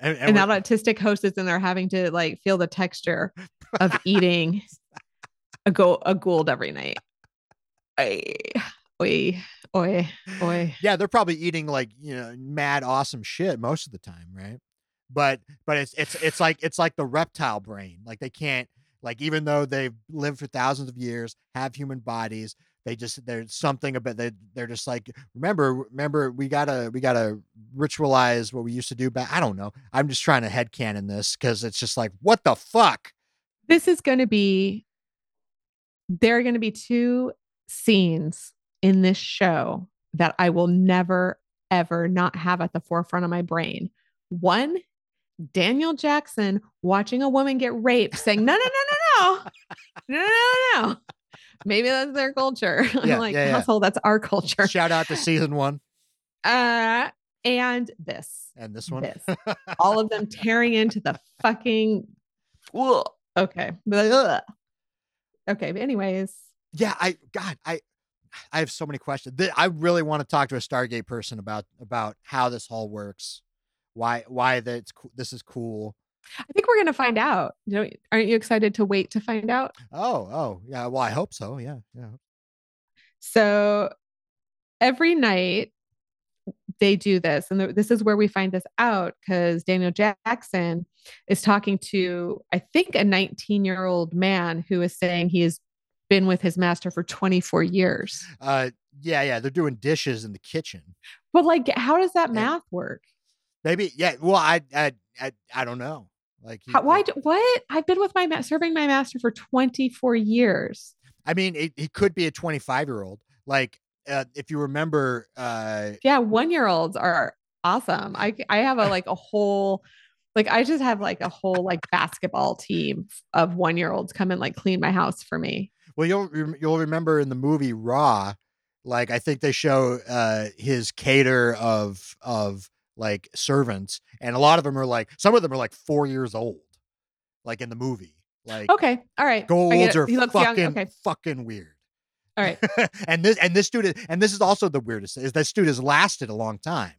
and, and we're- that autistic host is in there having to like feel the texture of eating a go a Goa'uld every night. I oi oi oi. yeah they're probably eating like you know mad awesome shit most of the time right but but it's it's it's like it's like the reptile brain like they can't like even though they've lived for thousands of years have human bodies they just there's something about they they're just like remember remember we gotta we gotta ritualize what we used to do back i don't know i'm just trying to headcanon this because it's just like what the fuck This is going to be there are going to be two scenes in this show that I will never ever not have at the forefront of my brain. One, Daniel Jackson watching a woman get raped, saying, "No, no, no, no, no, no, no, no, no." Maybe that's their culture. Yeah, I'm like, yeah, yeah. asshole, that's our culture. shout out to season one Uh, and this, and this one this, all of them tearing into the fucking. Ugh. Okay. Ugh. Okay. But anyways, yeah i god i i have so many questions i really want to talk to a stargate person about about how this all works why why that this is cool I think we're gonna find out. You know, aren't you excited to wait to find out? oh oh yeah well i hope so yeah yeah So every night they do this, and this is where we find this out because Daniel Jackson is talking to, I think, a 19 year old man who is saying he has been with his master for 24 years. uh yeah yeah they're doing dishes in the kitchen But like, how does that math work? maybe yeah well i i i, I don't know like How, why? what? I've been with my ma- serving my master for 24 years. i mean it, he could be a 25 year old like uh, if you remember uh Yeah, one year olds are awesome. I I have a like a whole like I just have like a whole like basketball team of one year olds come and like clean my house for me. Well, you'll you'll remember in the movie Ra, like I think they show uh his cater of of like servants, and a lot of them are like some of them are like four years old, like in the movie. Like Okay, all right. Golds are fucking. Okay, fucking weird. all right. and this and this dude is, and this is also the weirdest is this dude has lasted a long time.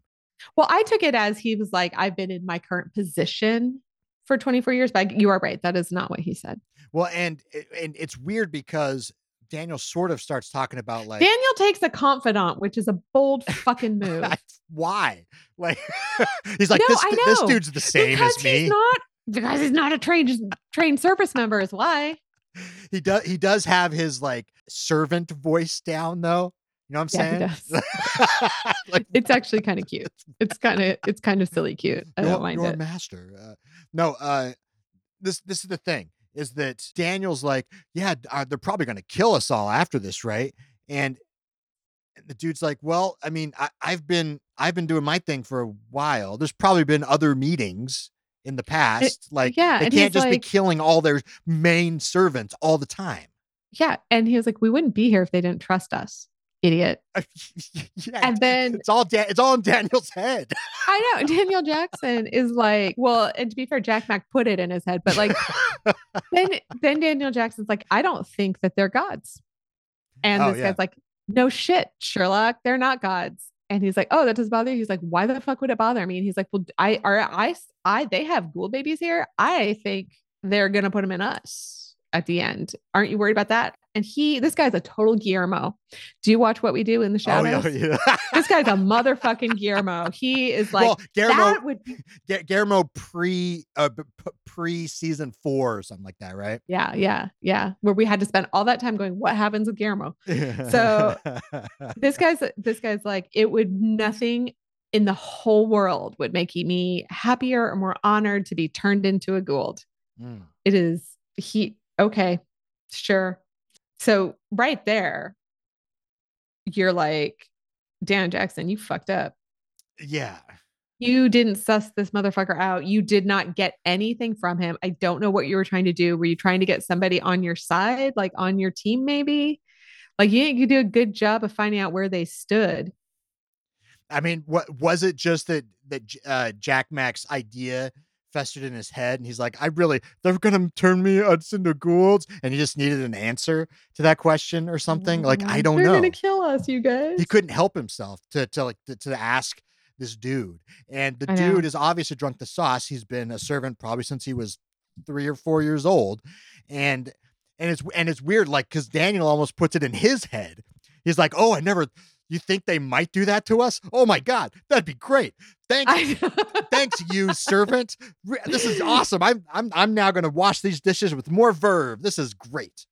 Well, I took it as he was like, I've been in my current position for 24 years, but you are right. That is not what he said. Well, and and it's weird because Daniel sort of starts talking about like Daniel takes a confidant, which is a bold fucking move. why like he's like No, this this dude's the same because as me. he's not because he's not a trained trained service member is why. he does he does have his like servant voice down though. You know what I'm Yeah, saying? he like It's actually kind of cute. It's kind of it's kind of silly cute. I your, don't mind your it. master. Uh, no, uh this this is the thing is that Daniel's like, yeah, uh, they're probably going to kill us all after this, right? And the dude's like, well, I mean, I, I've been I've been doing my thing for a while. There's probably been other meetings in the past. like, yeah, they can't just be killing all their main servants all the time. Yeah, and he was like, "We wouldn't be here if they didn't trust us, idiot." yeah, And then it's all Dan- it's all in Daniel's head. I know Daniel Jackson is like, well, and to be fair, Jack Mac put it in his head, but like then then Daniel Jackson's like, I don't think that they're gods. And Oh, this yeah. guy's like, no shit, Sherlock, they're not gods. And he's like, oh, that doesn't bother you. He's like, why the fuck would it bother me? And he's like, well, I are I I they have ghoul babies here. I think they're gonna put them in us at the end. Aren't you worried about that? And he, this guy's a total Guillermo. Do you watch what we do in the Oh, shadows? yeah, yeah. This guy's a motherfucking Guillermo. He is like well, Guillermo, that would be Gu- Guillermo pre uh, pre season four or something like that, right? Yeah, yeah, yeah. Where we had to spend all that time going, what happens with Guillermo? So- This guy's this guy's like, it would nothing in the whole world would make me happier or more honored to be turned into a Goa'uld. Mm. It is he okay, sure. So right there, you're like, Dan Jackson, you fucked up. yeah, You didn't suss this motherfucker out. You did not get anything from him. I don't know what you were trying to do. Were you trying to get somebody on your side, like on your team, maybe? Like you, you do a good job of finding out where they stood. I mean, what was it just that that uh, Jack Mac's idea festered in his head, and he's like, "I really, they're gonna turn me into ghouls," and he just needed an answer to that question or something. Like I mm, don't They're know. gonna kill us, you guys. he couldn't help himself to to like to, to ask this dude, and the I know. dude is obviously drunk the sauce. He's been a servant probably since he was three or four years old, and and it's and it's weird, like because Daniel almost puts it in his head. He's like, "Oh, I never." You think they might do that to us? Oh my god, that'd be great. Thanks, I- thanks, you servant. This is awesome. I'm I'm I'm now gonna wash these dishes with more verve. This is great.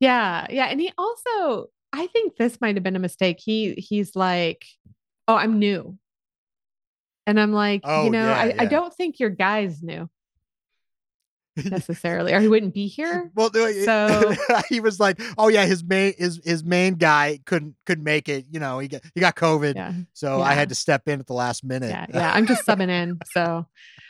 Yeah, yeah, and he also I think this might have been a mistake. He he's like, "Oh, I'm new." And I'm like, Oh, you know, yeah, I, I don't think your guy's new necessarily, or he wouldn't be here. Well, So- he was like, "Oh yeah, his main his his main guy couldn't couldn't make it. You know, he got he got COVID, Yeah, so I had to step in at the last minute." yeah, yeah. I'm just subbing in, so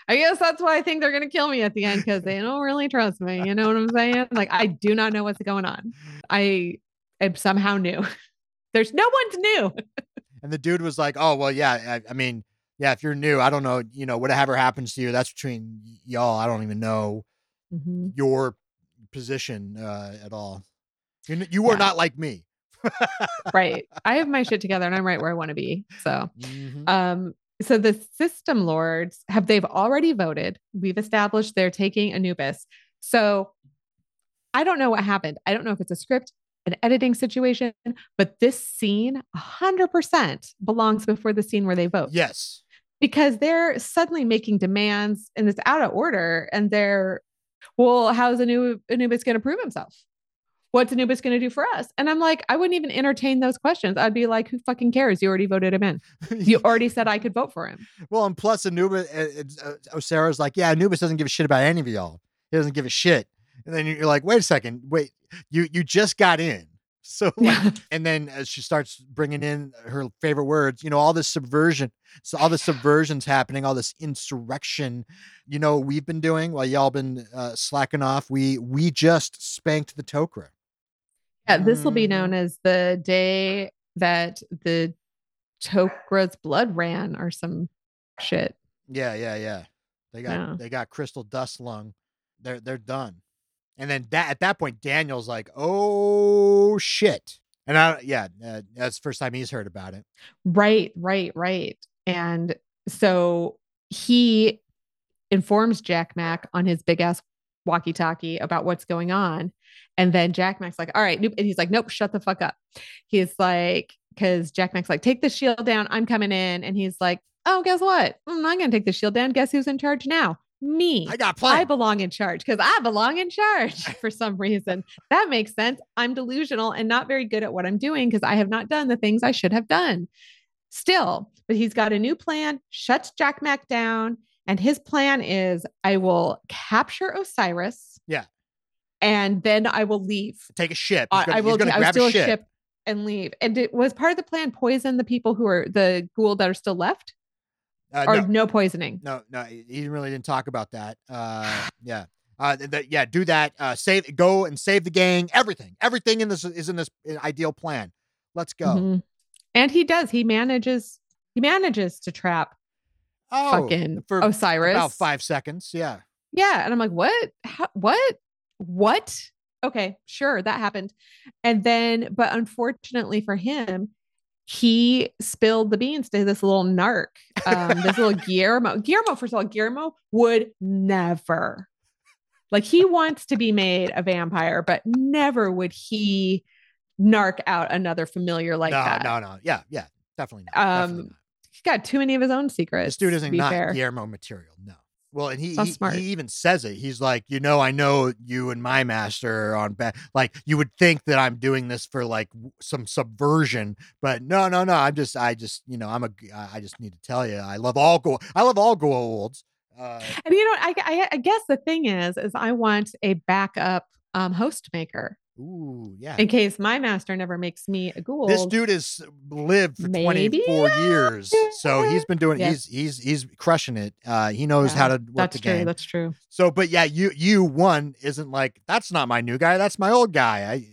I guess that's why I think they're gonna kill me at the end because they don't really trust me. You know what I'm saying? Like I do not know what's going on. I am somehow new. There's no one's new. and the dude was like, "Oh well, yeah. I, I mean, yeah. If you're new, I don't know. You know, whatever happens to you, that's between y'all. I don't even know Mhm. your position uh, at all. You n- you are Yeah. not like me." Right. I have my shit together and I'm right where I want to be. So Mhm. Um, so the system lords have they've already voted. We've established they're taking Anubis. So I don't know what happened. I don't know if it's a script, an editing situation, but this scene 100% belongs before the scene where they vote yes. because they're suddenly making demands and it's out of order and they're well how's Anu- anubis going to prove himself what's anubis going to do for us and i'm like i wouldn't even entertain those questions i'd be like who fucking cares you already voted him in you already said i could vote for him Well, and plus Anubis, uh, uh, Sarah's like, yeah, Anubis doesn't give a shit about any of y'all. He doesn't give a shit. And then you're like, wait a second, wait, you you just got in. So, like, and then as she starts bringing in her favorite words, you know, all this subversion, so all the subversion's happening, all this insurrection. You know, we've been doing while y'all been uh, slacking off. We we just spanked the Tok'ra. Yeah, this will be known Mm. as the day that the Tok'ra's blood ran or some shit. Yeah, yeah, yeah. They got Yeah. they got crystal dust lung. They're they're done. And then that at that point, Daniel's like, "Oh shit!" And I yeah, uh, that's the first time he's heard about it. Right, right, right. And so he informs Jack Mac on his big ass walkie talkie about what's going on. And then Jack Mac's like, all right. nope. And he's like, nope, shut the fuck up. He's like, because Jack Mac's like, take the shield down. I'm coming in. And he's like, oh, guess what? I'm not going to take the shield down. Guess who's in charge now? Me. I got plan. I belong in charge because I belong in charge for some reason. That makes sense. I'm delusional and not very good at what I'm doing because I have not done the things I should have done. Still, but he's got a new plan, shuts Jack Mac down. And his plan is I will capture Osiris. Yeah. And then I will leave. Take a ship. Gonna, I will I will grab steal a a ship. ship and leave. And it was part of the plan poison the people who are the ghoul that are still left Uh, or no, no poisoning. no, no, he really didn't talk about that. Uh, yeah. Uh, th- th- yeah, do that. Uh, save, go and save the gang. Everything, everything in this is in this ideal plan. Let's go. Mhm. And he does. He manages. He manages to trap Oh, fucking for Osiris. about five seconds. Yeah. Yeah, and I'm like, what? How, what? What? Okay, sure, that happened. And then, but unfortunately for him, he spilled the beans to this little narc, um, this little Guillermo. Guillermo, first of all, Guillermo would never, like, he wants to be made a vampire, but never would he narc out another familiar like no, that. no, no. Yeah, yeah. Definitely not. definitely Um, not. He's got too many of his own secrets. This dude isn't not fair. Guillermo material. No. Well, and he he, he even says it. He's like, you know, I know you and my master are on bad. Like, you would think that I'm doing this for like some subversion, but no, no, no. I'm just, I just, you know, I'm a, I just need to tell you, I love all go, I love all Goa'ulds. Uh, And you know, I, I, I guess the thing is, is I want a backup um, host maker. Ooh, yeah. in case my master never makes me a ghoul. This dude has lived for Maybe 24 years, so he's been doing. Yeah. He's he's he's crushing it. Uh, he knows Yeah, how to work that's the true. game. That's true. So, but yeah, you you one isn't like that's not my new guy. That's my old guy. I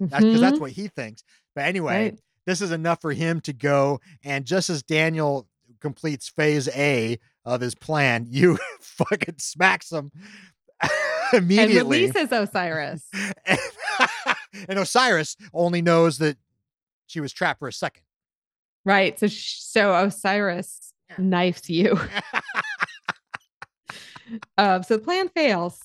that's because that's what he thinks. But anyway, Right. this is enough for him to go. And just as Daniel completes phase A of his plan, Yu fucking smacks him And immediately. releases Osiris. and, and Osiris only knows that she was trapped for a second. Right. So so Osiris knifes Yu. Um, so the plan fails.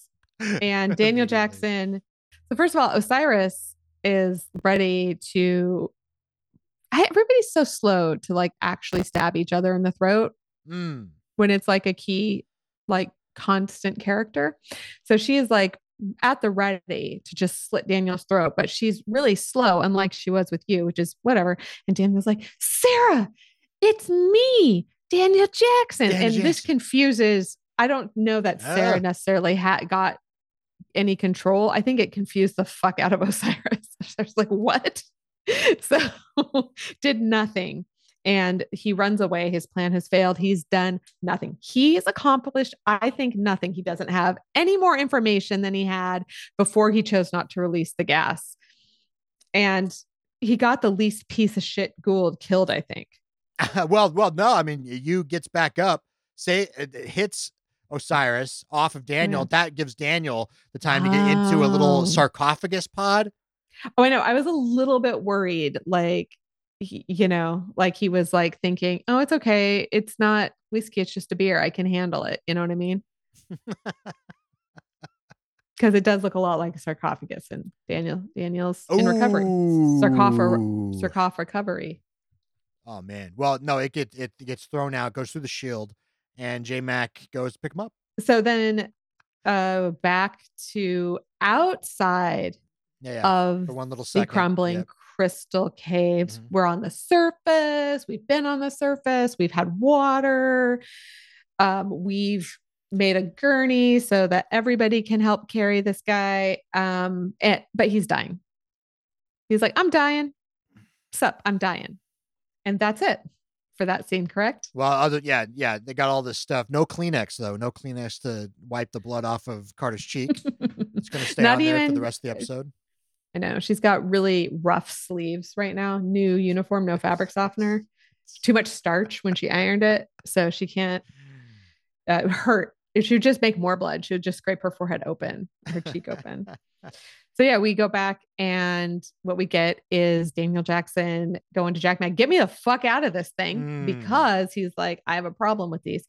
And Daniel Jackson. So first of all, Osiris is ready to. I, everybody's so slow to like actually stab each other in the throat Mm. when it's like a key, like constant character. So she is like at the ready to just slit Daniel's throat, but she's really slow, unlike she was with you, which is whatever. And Daniel's like, Sarah, it's me, Daniel Jackson. Daniel and this confuses, I don't know that Sarah Ah. necessarily had got any control. I think it confused the fuck out of Osiris. I was like, what? So did nothing. And he runs away. His plan has failed. He's done nothing. He's accomplished, I think, nothing. He doesn't have any more information than he had before he chose not to release the gas. And he got the least piece of shit Goa'uld killed, I think. well, well, no. I mean, Yu gets back up, say uh, it it hits Osiris off of Daniel. Mm. That gives Daniel the time to get into a Oh. little sarcophagus pod. Oh, I know. I was a little bit worried, like, he, you know, like he was like thinking, oh, it's okay. It's not whiskey. It's just a beer. I can handle it. You know what I mean? Because it does look a lot like a sarcophagus and Daniel, Daniel's in recovery. Sarcophagus, Ooh. sarcoph recovery. Oh man. Well, no, it gets it gets thrown out, goes through the shield, and J Mac goes to pick him up. So then uh back to outside Yeah, yeah. of for one little the crumbling Yep. Crystal caves. Mhm. We're on the surface. We've been on the surface. We've had water. Um, we've made a gurney so that everybody can help carry this guy. Um, and, but he's dying. He's like, I'm dying. Sup, I'm dying. And that's it for that scene, correct? Well, other yeah, yeah, they got all this stuff. No Kleenex though. No Kleenex to wipe the blood off of Carter's cheek. It's gonna stay Not on there for the rest of the episode. I know she's got really rough sleeves right now. New uniform, no fabric softener. Too much starch when she ironed it, so she can't uh, hurt. If she would just make more blood, she would just scrape her forehead open, her cheek open. So yeah, we go back and what we get is Daniel Jackson going to Jack Mac, get me the fuck out of this thing Mm. because he's like, I have a problem with these.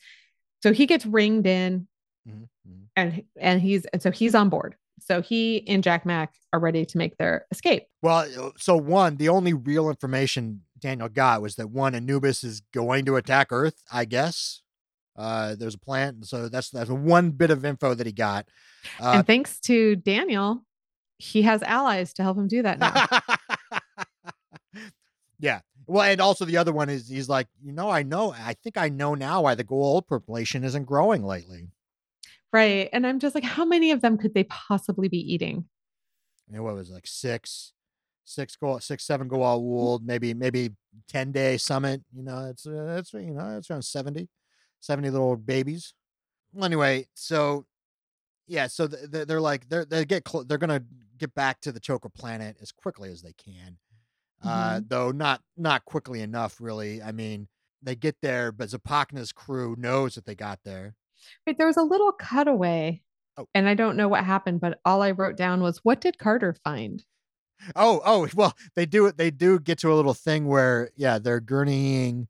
So he gets ringed in Mhm, mhm. and and he's and so he's on board. So he and Jack Mac are ready to make their escape. Well, so one, the only real information Daniel got was that one Anubis is going to attack Earth. I guess uh, there's a plan, so that's that's one bit of info that he got. Uh, and thanks to Daniel, he has allies to help him do that now. yeah. Well, and also the other one is he's like, you know, I know, I think I know now why the Goa'uld population isn't growing lately. Right. And I'm just like, how many of them could they possibly be eating? I mean, what was it, like six, six go, six, seven go all wool, maybe, maybe 10 day summit, you know, it's, uh, it's, you know, it's around 70, 70 little babies. Well, anyway, so yeah, so th- th- they're like, they're, they get, cl- they're going to get back to the Tok'ra planet as quickly as they can. Uh, though not, not quickly enough, really. I mean, they get there, but Zipacna's crew knows that they got there. Wait, there was a little cutaway. Oh. And I don't know what happened, but all I wrote down was what did Carter find? Oh, oh, well, they do it. They do get to a little thing where, yeah, they're gurneying,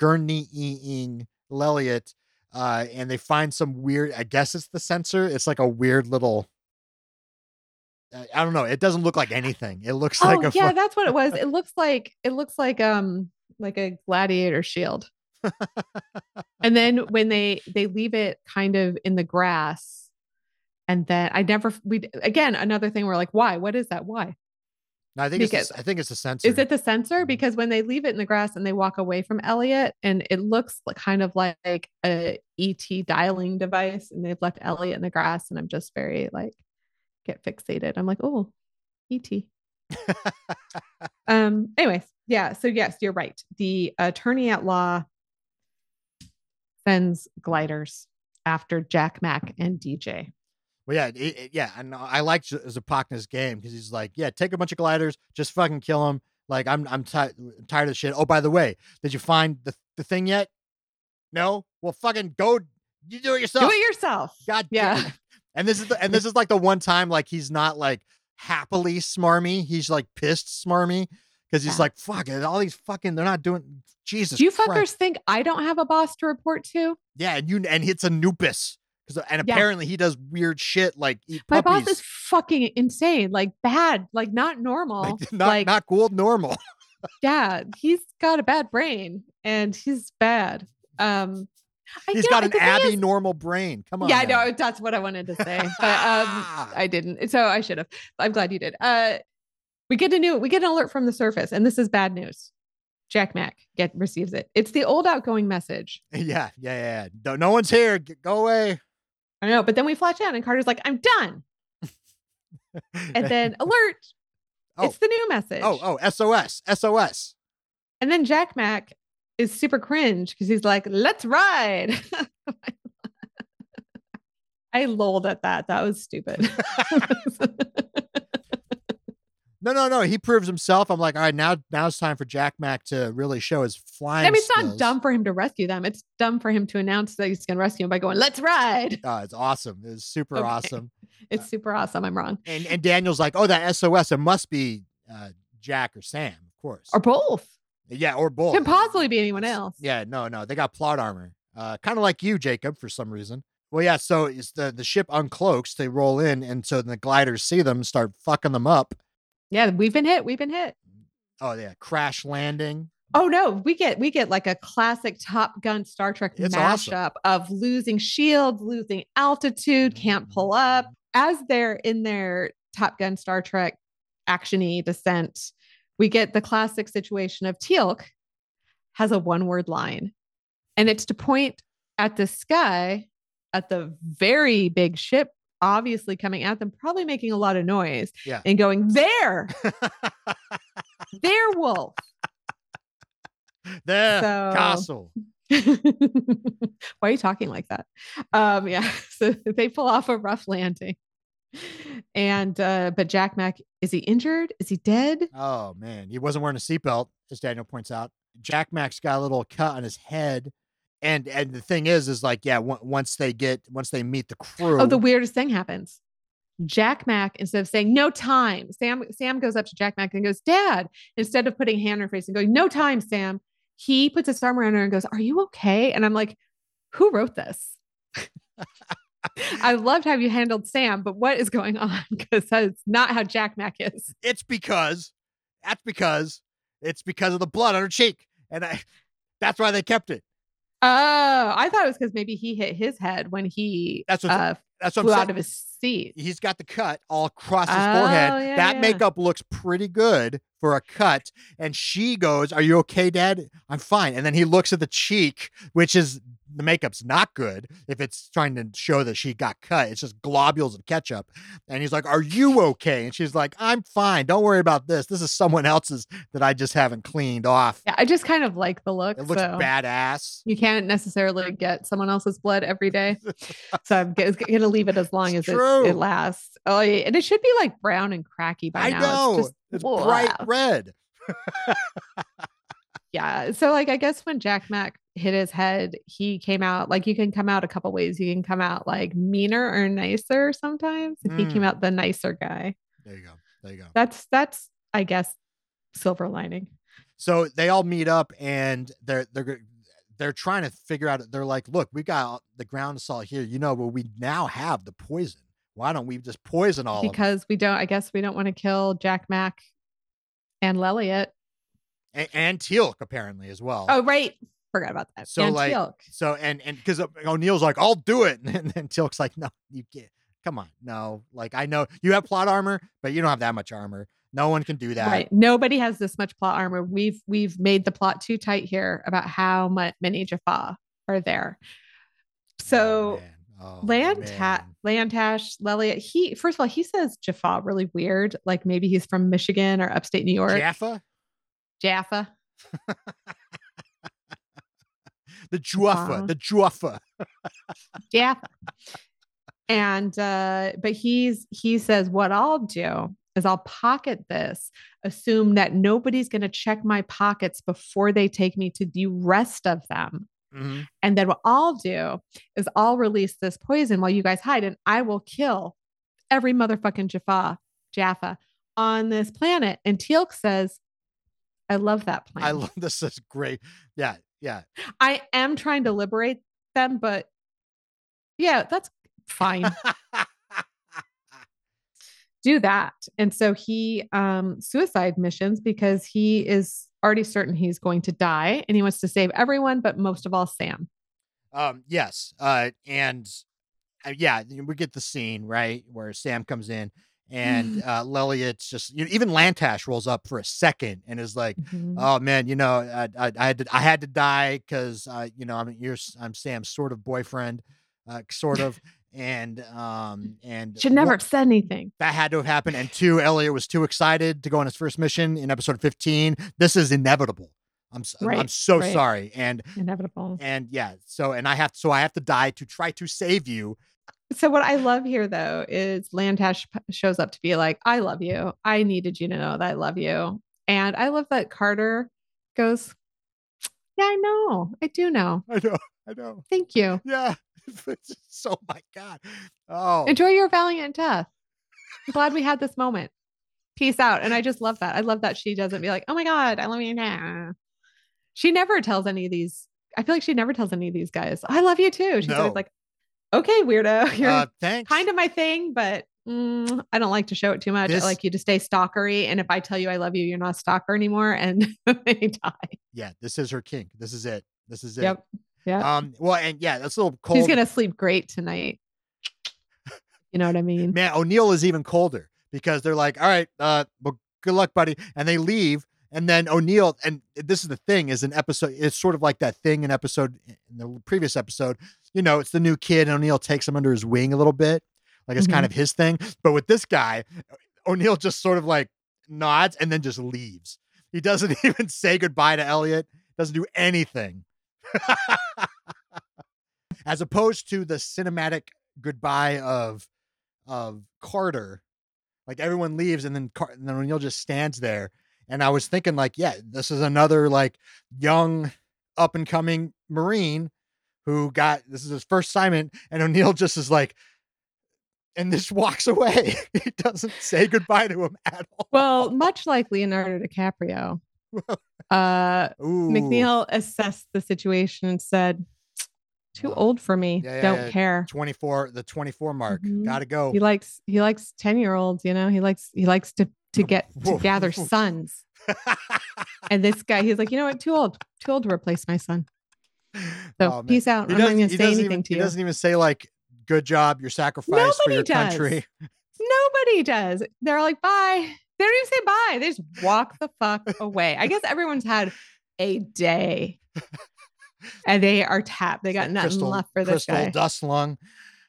gurneying Lelliot, uh, and they find some weird. I guess it's the sensor. It's like a weird little. I I don't know. It doesn't look like anything. It looks Oh, like a. yeah, that's what it was. It looks like it looks like um like a gladiator shield. and then when they they leave it kind of in the grass and then I never we again another thing we're like why what is that why No, I think it's. because- the s- I think it's the sensor. is it the sensor Mhm. because when they leave it in the grass and they walk away from Elliot and it looks like kind of like a ET dialing device and they've left Elliot in the grass and I'm just very like get fixated I'm like oh E.T. um. Anyways, yeah. So yes, you're right. The attorney at law sends gliders after Jack Mac and DJ. Well, yeah, it, it- yeah, and I like Z- Zipacna's game because he's like, yeah, take a bunch of gliders, just fucking kill them. Like, I'm I'm ti- tired of shit. Oh, by the way, did you find the the thing yet? No. Well, fucking go. You do it yourself. Do it yourself. God damn Yeah. it. And this is the, and this is like the one time like he's not like happily smarmy. He's like pissed smarmy because he's Yeah. like, fuck it, all these fucking they're not doing Jesus. Do you Christ. fuckers think I don't have a boss to report to? Yeah, and you and it's Anubis. Because and Yeah. apparently he does weird shit like eat My boss is fucking insane, like bad, like not normal. like, not like, not cool normal. yeah, he's got a bad brain and he's bad. Um, I He's got an Abby is- normal brain. Come on. Yeah, I know that's what I wanted to say, but um, I didn't. So I should have. I'm glad you did. Uh, we get a new, we get an alert from the surface, and this is bad news. Jack Mac get receives it. It's the old outgoing message. yeah, yeah, yeah. No, no one's here. Go away. I know, but then we flash out, and Carter's like, "I'm done," and then alert. Oh. It's the new message. oh, oh, SOS, SOS. And then Jack Mac is super cringe because he's like, let's ride. I lolled at that. That was stupid. No, no, no. He proves himself. I'm like, all right, now, now it's time for Jack Mac to really show his flying. I mean, it's not dumb for him to rescue them. It's dumb for him to announce that he's going to rescue them by going, let's ride. Oh, it's awesome. It's super Okay. awesome. It's super awesome. I'm wrong. And and Daniel's like, oh, that SOS. It must be uh, Jack or Sam, of course. Or both. yeah, or both. Can possibly be anyone else. Yeah, no, no. They got plot armor. Uh, kind of like you, Jacob, for some reason. Well, yeah. So it's the the ship uncloaks. They roll in, and so the gliders see them, start fucking them up. Yeah, we've been hit. We've been hit. Oh yeah, crash landing. Oh no, we get we get like a classic Top Gun Star Trek It's mashup awesome. of losing shields, losing altitude, can't pull up. As they're in their Top Gun Star Trek actiony descent, we get the classic situation of Teal'c has a one word line, and it's to point at the sky at the very big ship, obviously coming at them, probably making a lot of noise, Yeah. and going there, there, wolf. there, So- castle. Why are you talking like that? Um, yeah, so they pull off a rough landing. And uh, but Jack Mac, is he injured? Is he dead? Oh man, he wasn't wearing a seatbelt, as Daniel points out. Jack Mac's got a little cut on his head, and and the thing is, is like, yeah, on- once they get, once they meet the crew. Oh, the weirdest thing happens. Jack Mac, instead of saying no time, Sam Sam goes up to Jack Mac and goes, Dad, instead of putting hand on her face and going, No time, Sam, he puts his arm around her and goes, Are you okay? And I'm like, Who wrote this? I loved how you handled Sam, but what is going on? Because that's not how Jack Mac is. it's because that's because it's because of the blood on her cheek, and I, that's why they kept it. Oh, I thought it was because maybe he hit his head when he That's what- uh, That's what flew I'm out of his seat. He's got the cut all across his Oh, forehead. yeah, that yeah. makeup looks pretty good for a cut. And she goes, "Are you okay, Dad? I'm fine." And then he looks at the cheek, which is the makeup's not good if it's trying to show that she got cut. It's just globules of ketchup. And he's like, Are you okay? And she's like, I'm fine. Don't worry about this. This is someone else's that I just haven't cleaned off. Yeah, I just kind of like the look. It looks so badass. You can't necessarily get someone else's blood every day. so I'm g- gonna leave it as long It's as it, it lasts. Oh, yeah. And it should be like brown and cracky by I now. know. It's just, It's bright red. yeah. So like I guess when Jack Mac hit his head, he came out like you can come out a couple ways. You can come out like meaner or nicer sometimes. And he came Mm. out the nicer guy. There you go. There you go. That's that's I guess silver lining. So they all meet up and they're they're they're trying to figure out. They're like, look, we got the ground assault here. You know, but we now have the poison. Why don't we just poison all because we don't i guess we don't want to kill jack mac and Lelliot And, and Teal'c apparently as well. oh right forgot about that So, like, Teal'c. So and and because uh, O'Neill's like, I'll do it, and then Teal'c's like, No, you can't. Come on, no. Like I know you have plot armor, but you don't have that much armor. No one can do that. right nobody has this much plot armor we've we've made the plot too tight here about how much many jaffa are there Oh, so man. Oh, Lanta-. Lantash, Lelliot, he first of all, he says Jaffa really weird, like maybe he's from Michigan or upstate New York. Jaffa? Jaffa. The Juffa. Wow. The Juffa. yeah. and uh, but he's he says, What I'll do is I'll pocket this, assume that nobody's gonna check my pockets before they take me to the rest of them. Mhm. And then what I'll do is I'll release this poison while you guys hide, and I will kill every motherfucking Jaffa, Jaffa on this planet. And Teal'c says, I love that plan. I love this. Is great. Yeah. Yeah. I am trying to liberate them, but yeah, that's fine. Do that. And so he um suicide missions because he is already certain he's going to die and he wants to save everyone, but most of all Sam. Um, yes. Uh, and uh, yeah, we get the scene right where Sam comes in and uh, Lelliot's just you know, even Lantash rolls up for a second and is like, Mhm. "Oh man, you know, I, I, I had to I had to die because uh, you know I'm you're s- I'm Sam's sort of boyfriend, uh, sort of." And um and Should never one- have said anything. that had to have happened. And two, Elliot was too excited to go on his first mission in episode 15. This is inevitable. I'm s- I'm so right. sorry. And Inevitable. and yeah, so and I have so I have to die to try to save you. So what I love here though is Lantash shows up to be like, I love you. I needed you to know that I love you. And I love that Carter goes, Yeah, I know. I do know. I know, I know. Thank you. Yeah. So oh my God. Oh Enjoy your valiant death. I'm glad we had this moment. Peace out. And I just love that. I love that she doesn't be like, oh my God, I love you now. She never tells any of these. I feel like she never tells any of these guys, I love you too. She's No. always like, okay, weirdo. You're uh, thanks. kind of my thing, but mm, I don't like to show it too much. This- I like you to stay stalkery. And if I tell you I love you, you're not a stalker anymore. And they die. Yeah, this is her kink. This is it. This is it. Yep. Yeah. Um, well, and yeah, that's a little cold. She's going to sleep great tonight. You know what I mean? Man, O'Neill is even colder because they're like, all right, uh, well, good luck, buddy. And they leave. And then O'Neill, and this is the thing, is an episode, it's sort of like that thing in episode in the previous episode. You know, it's the new kid, and O'Neill takes him under his wing a little bit. Like it's kind Mhm. of his thing. But with this guy, O'Neill just sort of like nods and then just leaves. He doesn't even say goodbye to Elliot, doesn't do anything. As opposed to the cinematic goodbye of of Carter. Like everyone leaves and then Car- and then O'Neill just stands there. And I was thinking, like, yeah, this is another like young up and coming Marine who got this is his first assignment, and O'Neill just is like, and this walks away. he doesn't say goodbye to him at all. Well, much like Leonardo DiCaprio, uh, Ooh. McNeil assessed the situation and said, "Too Oh. old for me. Yeah, yeah, Don't yeah. care." 24, the 24 mark. Mhm. Gotta go. He likes he likes ten year olds. You know, he likes he likes to to get to gather sons. And this guy, he's like, you know what? Too old. Too old to replace my son. So Oh, peace out. He I'm not doesn't- going to say anything even, to He doesn't even say like, "Good job, your sacrifice for your does. country." Nobody does. They're like, bye. They don't even say bye. They just walk the fuck away. I guess everyone's had a day. And they are tapped. They got nothing crystal, left for this crystal guy. dust lung.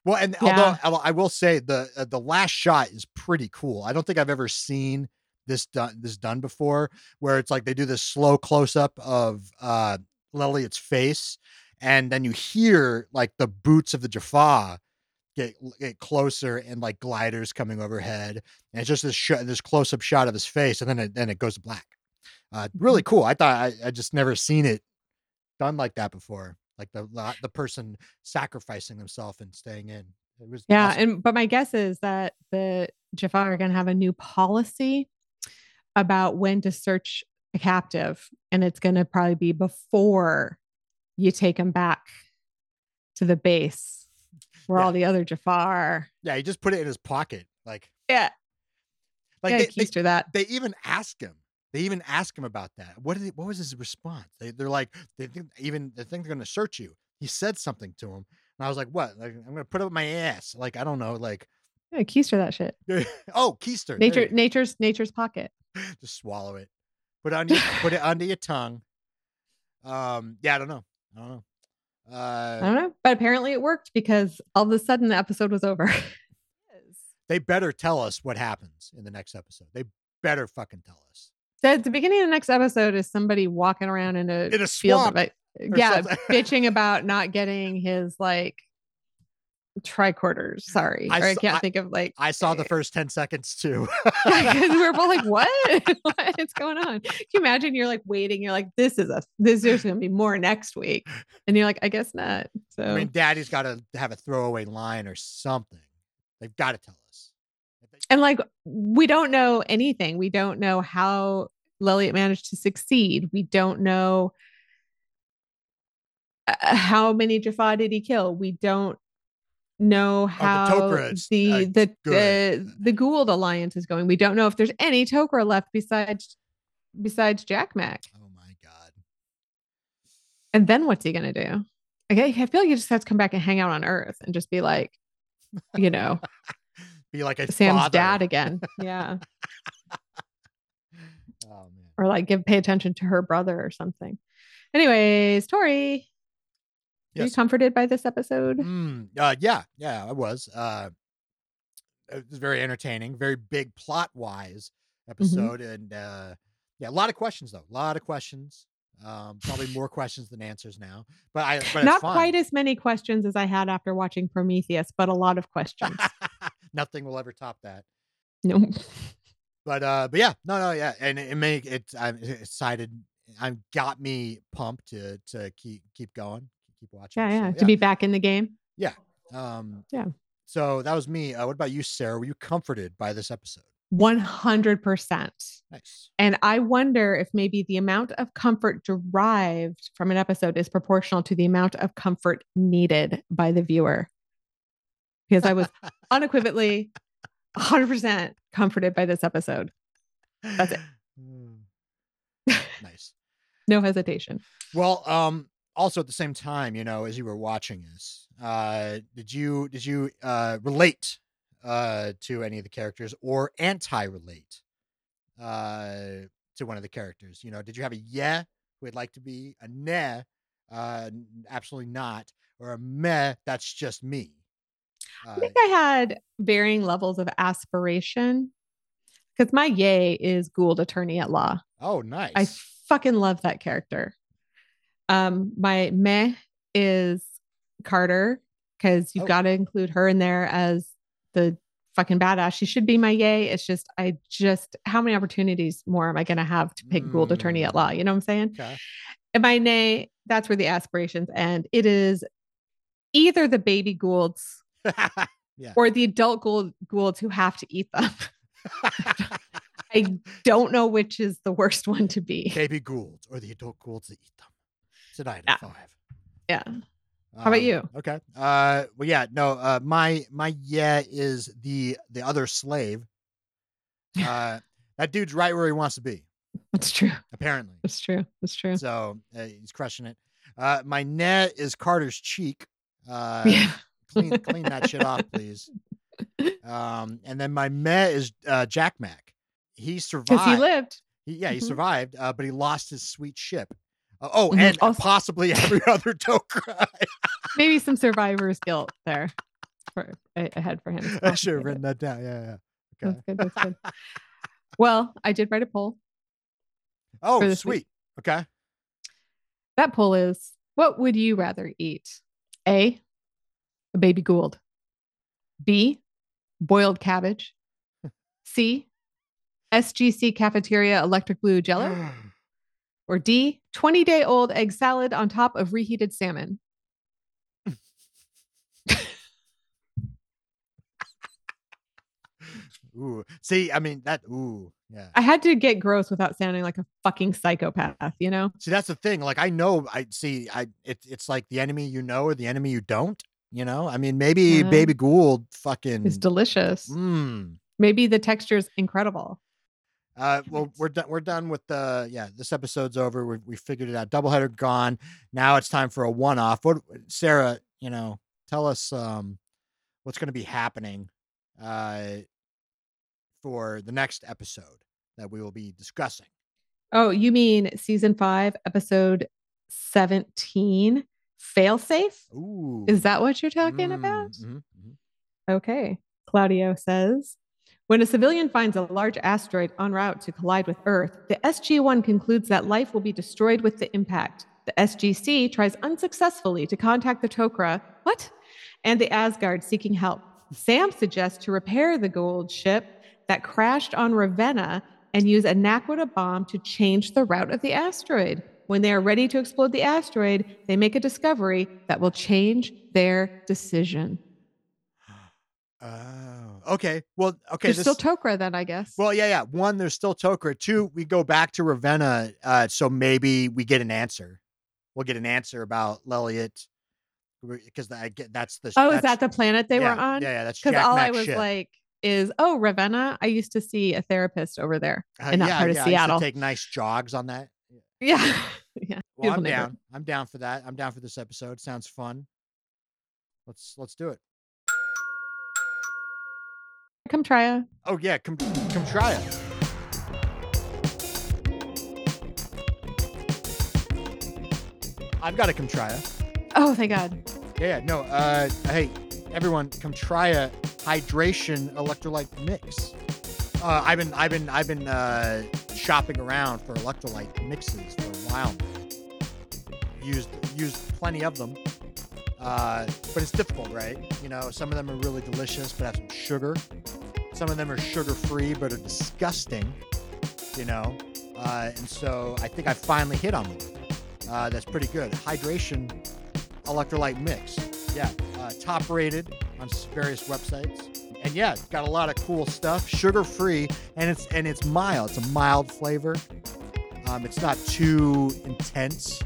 Well, and Yeah. although I will say the uh, the last shot is pretty cool. I don't think I've ever seen this done this done before, where it's like they do this slow close up of uh Lelliot's face, and then you hear like the boots of the Jaffa get get closer and like gliders coming overhead, and it's just this sh- this close up shot of his face, and then it then it goes to black. Uh, really cool. I thought I, I just never seen it done like that before. Like the the person sacrificing themselves and staying in. It was Yeah, awesome. and but my guess is that the Jaffa are going to have a new policy about when to search a captive, and it's going to probably be before you take them back to the base where Yeah. all the other Jaffa are. yeah, he just put it in his pocket. Like Yeah, like yeah, they, they, that. they even ask him. They even ask him about that. What did he, what was his response? They they're like they think even they think they're gonna search you. He said something to him, and I was like, what? Like I'm gonna put it up my ass. Like I don't know. Like Yeah, keister that shit. oh, keister. Nature, nature's nature's pocket. just swallow it. Put it under your, put it under your tongue. Um, yeah, I don't know. I don't know. I Uh, don't know, but apparently it worked because all of a sudden the episode was over. they better tell us what happens in the next episode. They better fucking tell us. So at the beginning of the next episode is somebody walking around in a In a field of it. Yeah, bitching about not getting his like tricorders. Sorry, I or I can't I- think of like I saw the eh, first 10 seconds too. because we were both like, "What? What's going on?" Can you imagine? You're like waiting. You're like, "This is a this. There's going to be more next week," and you're like, "I guess not." So I mean, daddy's got to have a throwaway line or something. They've got to tell us. If they- and like we don't know anything. We don't know how Lelliot managed to succeed. We don't know uh, how many Jaffa did he kill. We don't know how Tok'ra's, the uh, the the, the Goa'uld alliance is going. We don't know if there's any Tok'ra left besides besides Jack Mac. Oh my God. And then what's he gonna do? Okay, I feel like he just has to come back and hang out on Earth and just be like, you know, Be like a Sam's father. dad again. Yeah. Oh man. or like give pay attention to her brother or something. Anyways, Tori, were you comforted by this episode? Mm, uh, yeah, yeah, I was. Uh, it was very entertaining, very big plot wise Mm-hmm. episode, and uh, yeah, a lot of questions though, a lot of questions. Um, probably more questions than answers now, but I but Not quite as many questions as I had after watching Prometheus, but a lot of questions. Nothing will ever top that. no. But uh, but yeah, no, no, yeah, and it, it make it. I'm excited. I'm got me pumped to to keep keep going, keep watching. Yeah, yeah. so, To be back in the game. Yeah. Um, Yeah. So that was me. Uh, what about you, Sarah? Were you comforted by this episode? 100%. Nice. And I wonder if maybe the amount of comfort derived from an episode is proportional to the amount of comfort needed by the viewer. Because I was unequivocally 100% comforted by this episode. That's it. Mm. nice. No hesitation. Well, um, also at the same time, you know, as you were watching this, uh, did you did you uh relate uh to any of the characters or anti-relate uh to one of the characters? You know, did you have a yeah who would like to be a nah, uh, absolutely not, or a meh, that's just me. I think I had varying levels of aspiration because my yay is Goa'uld attorney at law. oh, nice. I fucking love that character. Um, my meh is Carter because you've Oh. got to include her in there as the fucking badass. She should be my yay. It's just I just how many opportunities more am I going to have to pick Goa'uld attorney at law? You know what I'm saying? okay. And my nay, that's where the aspirations end. It is either the baby Goa'ulds or the adult Goa'uld, Goa'ulds who have to eat them. I don't know which is the worst one to be. Baby Goa'ulds or the adult Goa'ulds that eat them. Tonight Yeah. at five. Yeah. How about Um, you? Okay. Uh well yeah, no, uh my my yeah is the the other slave. Uh that dude's right where he wants to be, That's true. apparently. That's true. That's true. So uh, he's crushing it. Uh my net is Carter's cheek. Uh yeah. Clean clean that shit off, please. Um and then my Met is uh Jack Mac. He survived. He lived. He- yeah, he Mhm. survived, uh, but he lost his sweet ship. Uh, oh, Mhm. and Also- possibly every other Tok'ra. Maybe some survivor's guilt there for ahead for him. I should have written that down. Yeah, yeah. Okay. That's good. That's good. well, I did write a poll. Oh, this week. sweet. Okay. That poll is what would you rather eat? A, a baby Goa'uld. B, boiled cabbage. C, SGC cafeteria electric blue jello. Or D, 20 day old egg salad on top of reheated salmon. ooh. See, I mean that. Ooh, yeah. I had to get gross without sounding like a fucking psychopath, you know? See, that's the thing. Like, I know. I see. I. It's it's like the enemy you know or the enemy you don't. You know. I mean, maybe Yeah. Baby Goa'uld fucking. It's delicious. Mm. Maybe the texture is incredible. Uh, well, we're done. We're done with the. Yeah, this episode's over. We we figured it out. Doubleheader gone. Now it's time for a one-off. What, Sarah? You know, tell us um, what's going to be happening, uh, for the next episode that we will be discussing. Oh, you mean season five, episode 17 failsafe. Ooh. Is that what you're talking about? Mm, mhm, mhm. Okay. Claudio says When a civilian finds a large asteroid en route to collide with Earth, the SG 1 concludes that life will be destroyed with the impact. The SGC tries unsuccessfully to contact the Tok'ra, what? And the Asgard seeking help. Sam suggests to repair the Goa'uld ship that crashed on Revanna and use a Naquadah bomb to change the route of the asteroid. When they are ready to explode the asteroid, they make a discovery that will change their decision. Oh, okay. Well, okay. There's this- still Tok'ra then, I guess. well, yeah, yeah. One, there's still Tok'ra. Two, we go back to Revanna, uh, so maybe we get an answer. We'll get an answer about Lelliot because I get that's the. oh, is that the planet they yeah, were on? Yeah, yeah. That's true. Because all I was ship. like is, oh, Ravenna. I used to see a therapist over there Uh, in that yeah, part of yeah, I used to Seattle. take nice jogs on that. Yeah. yeah. Well, I'm down. I'm down for that. I'm down for this episode. Sounds fun. Let's let's do it. Come try a. Oh yeah, come come try it. I've got a come try it. Oh, thank God. Yeah, yeah, no. Uh, hey, everyone, come try a hydration electrolyte mix. Uh, I've been, I've been, I've been uh, shopping around for electrolyte mixes for a while. Used, used plenty of them. Uh, but it's difficult, right? You know, some of them are really delicious, but have some sugar. Some of them are sugar-free, but are disgusting. You know, uh, and so I think I finally hit on one. Uh, that's pretty good. Hydration electrolyte mix. Yeah, uh, top rated on various websites. And yeah, it's got a lot of cool stuff, sugar free, and it's and it's mild. It's a mild flavor. Um, it's not too intense,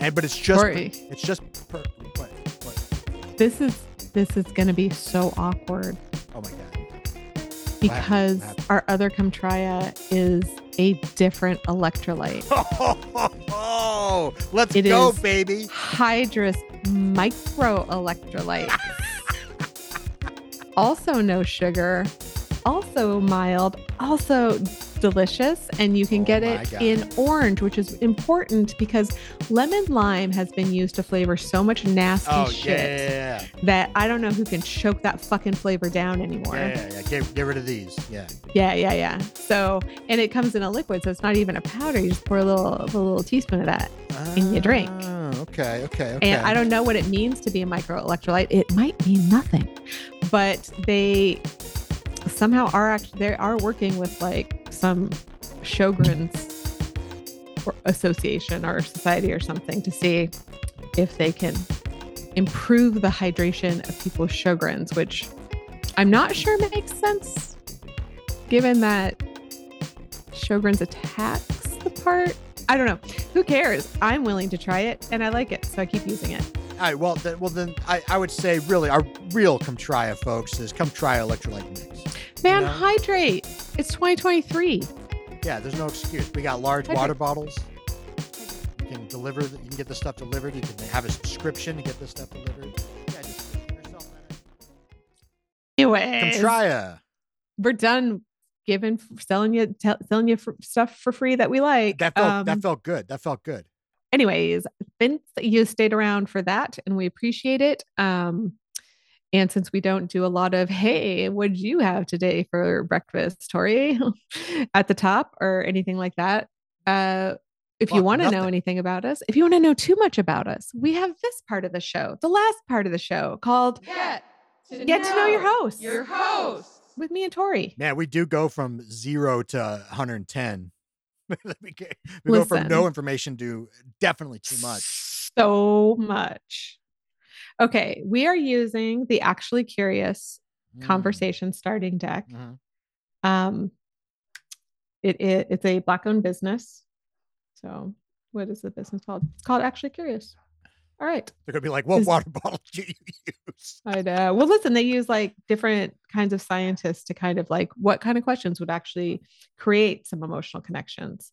and but it's just Corey. it's just per, what what? This is this is going to be so awkward Oh my god! because our other ComeTrya is a different electrolyte. Oh, let's It go, is- baby! Hydrus micro electrolyte. also no sugar, also mild, also delicious, and you can Oh get it God. in orange, which is important because lemon lime has been used to flavor so much nasty Oh shit yeah, yeah, that I don't know who can choke that fucking flavor down anymore. yeah, yeah, yeah. Get, get rid of these. Yeah. Yeah, yeah, yeah. So, and it comes in a liquid, so it's not even a powder. You just pour a little, a little teaspoon of that, In your drink. Oh, okay, okay, okay. and I don't know what it means to be a micro electrolyte. It might mean nothing, but they somehow are actually they are working with like some Sjogren's association or society or something to see if they can improve the hydration of people's Sjogren's, which I'm not sure makes sense given that Sjogren's attacks the part. I don't know. Who cares? I'm willing to try it and I like it, so I keep using it. All right. Well, then, well then, I, I would say really our real come try it, folks, is come try electrolyte mix. Man, know? hydrate. It's 2023. Yeah, there's no excuse. We got large Hydrate. water bottles. You can deliver. You can get the stuff delivered. You can have a subscription to get this stuff delivered. Yeah, just yourself. Anyways, Come try a. we're done giving, selling you, tell selling you for stuff for free that we like. That felt Um, that felt good. That felt good. anyways, Vince, you stayed around for that and we appreciate it. Um, and since we don't do a lot of, hey, what'd you have today for breakfast, Tori, at the top or anything like that? Uh, if you want to know anything about us, if you want to know too much about us, we have this part of the show, the last part of the show called Get to, Get to Know Your Host Your host. with me and Tori. Man, we do go from zero to 110. we get- we go from no information to definitely too much. So much. Okay, we are using the Actually Curious Mm, conversation starting deck. mhm. Um, it, it it's a black owned business. So what is the business called? It's called Actually Curious. All right. They're gonna be like, "What Is- water bottle do you use?" I know. Well, listen, they use like different kinds of scientists to kind of like what kind of questions would actually create some emotional connections.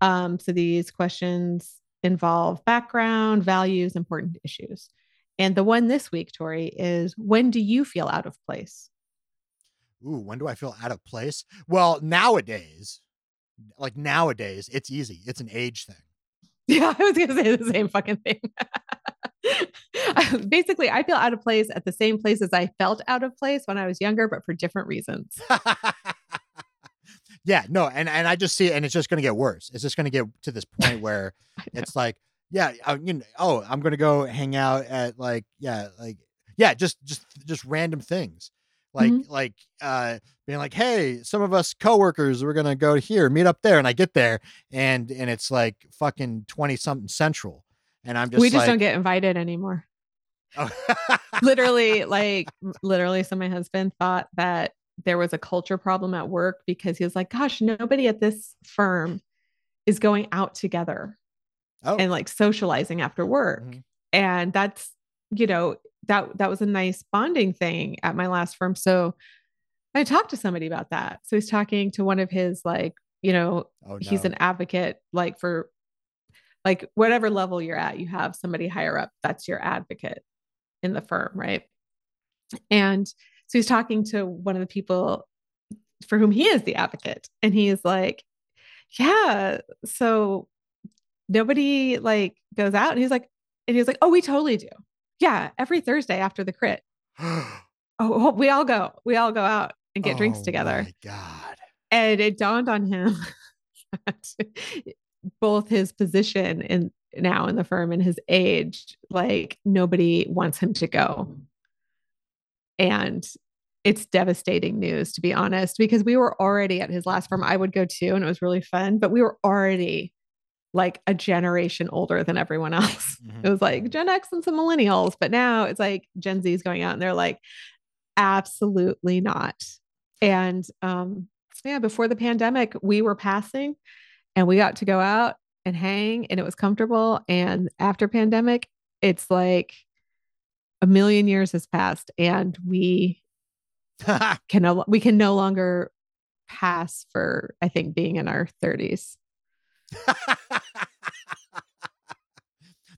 Um, so these questions involve background, values, important issues. And the one this week, Tori, is when do you feel out of place? Ooh, when do I feel out of place? Well, nowadays, like nowadays, it's easy. It's an age thing. Yeah, I was gonna say the same fucking thing. Basically, I feel out of place at the same places I felt out of place when I was younger, but for different reasons. yeah, no, and and I just see it, and it's just going to get worse. It's just going to get to this point where it's like, yeah, I, you know, oh, I'm going to go hang out at like, yeah, like, yeah, just just just random things, like Mhm. like uh being like, hey, some of us coworkers, we're gonna go here, meet up there, and I get there, and and it's like fucking twenty something central, and I'm just we just like, don't get invited anymore. oh. literally like literally so my husband thought that there was a culture problem at work because he was like gosh nobody at this firm is going out together oh, and like socializing after work. Mhm. and that's you know that that was a nice bonding thing at my last firm. So i talked to somebody about that. So he's talking to one of his like you know oh he's an advocate like for like whatever level you're at you have somebody higher up that's your advocate in the firm right? And so he's talking to one of the people for whom he is the advocate. And he's like yeah so nobody like goes out and he's like and he's like oh we totally do. Yeah every thursday after the crit. Oh we all go we all go out and get drinks Oh together. My God. and it dawned on him both his position in now in the firm and his age like nobody wants him to go. And it's devastating news to be honest because we were already at his last firm. I would go too and it was really fun but we were already like a generation older than everyone else. Mhm. it was like gen x and some millennials but now it's like gen Z is going out and they're like absolutely not. And um yeah before the pandemic we were passing and we got to go out and hang and it was comfortable. And after pandemic it's like a million years has passed and we can no, we can no longer pass for i think being in our 30s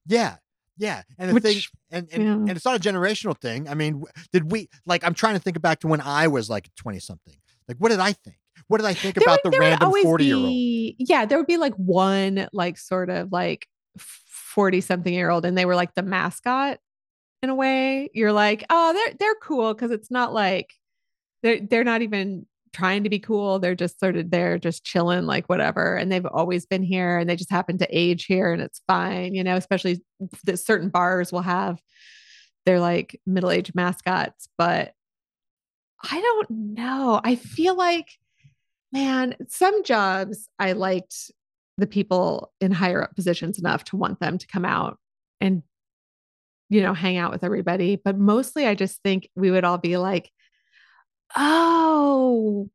yeah. Yeah. And the Which, thing, and, and, yeah. and it's not a generational thing. I mean, did we, like, I'm trying to think back to when I was like 20 something. Like, what did I think? What did I think There about would- the random always 40 year old? be- yeah there would be like one like sort of like 40 something year old and they were like the mascot in a way you're like oh they're they're cool because it's not like they're they're not even trying to be cool they're just sort of there just chilling like whatever and they've always been here and they just happen to age here and it's fine you know especially that certain bars will have their like middle-aged mascots but i don't know i feel like man some jobs i liked the people in higher up positions enough to want them to come out and you know hang out with everybody but mostly i just think we would all be like oh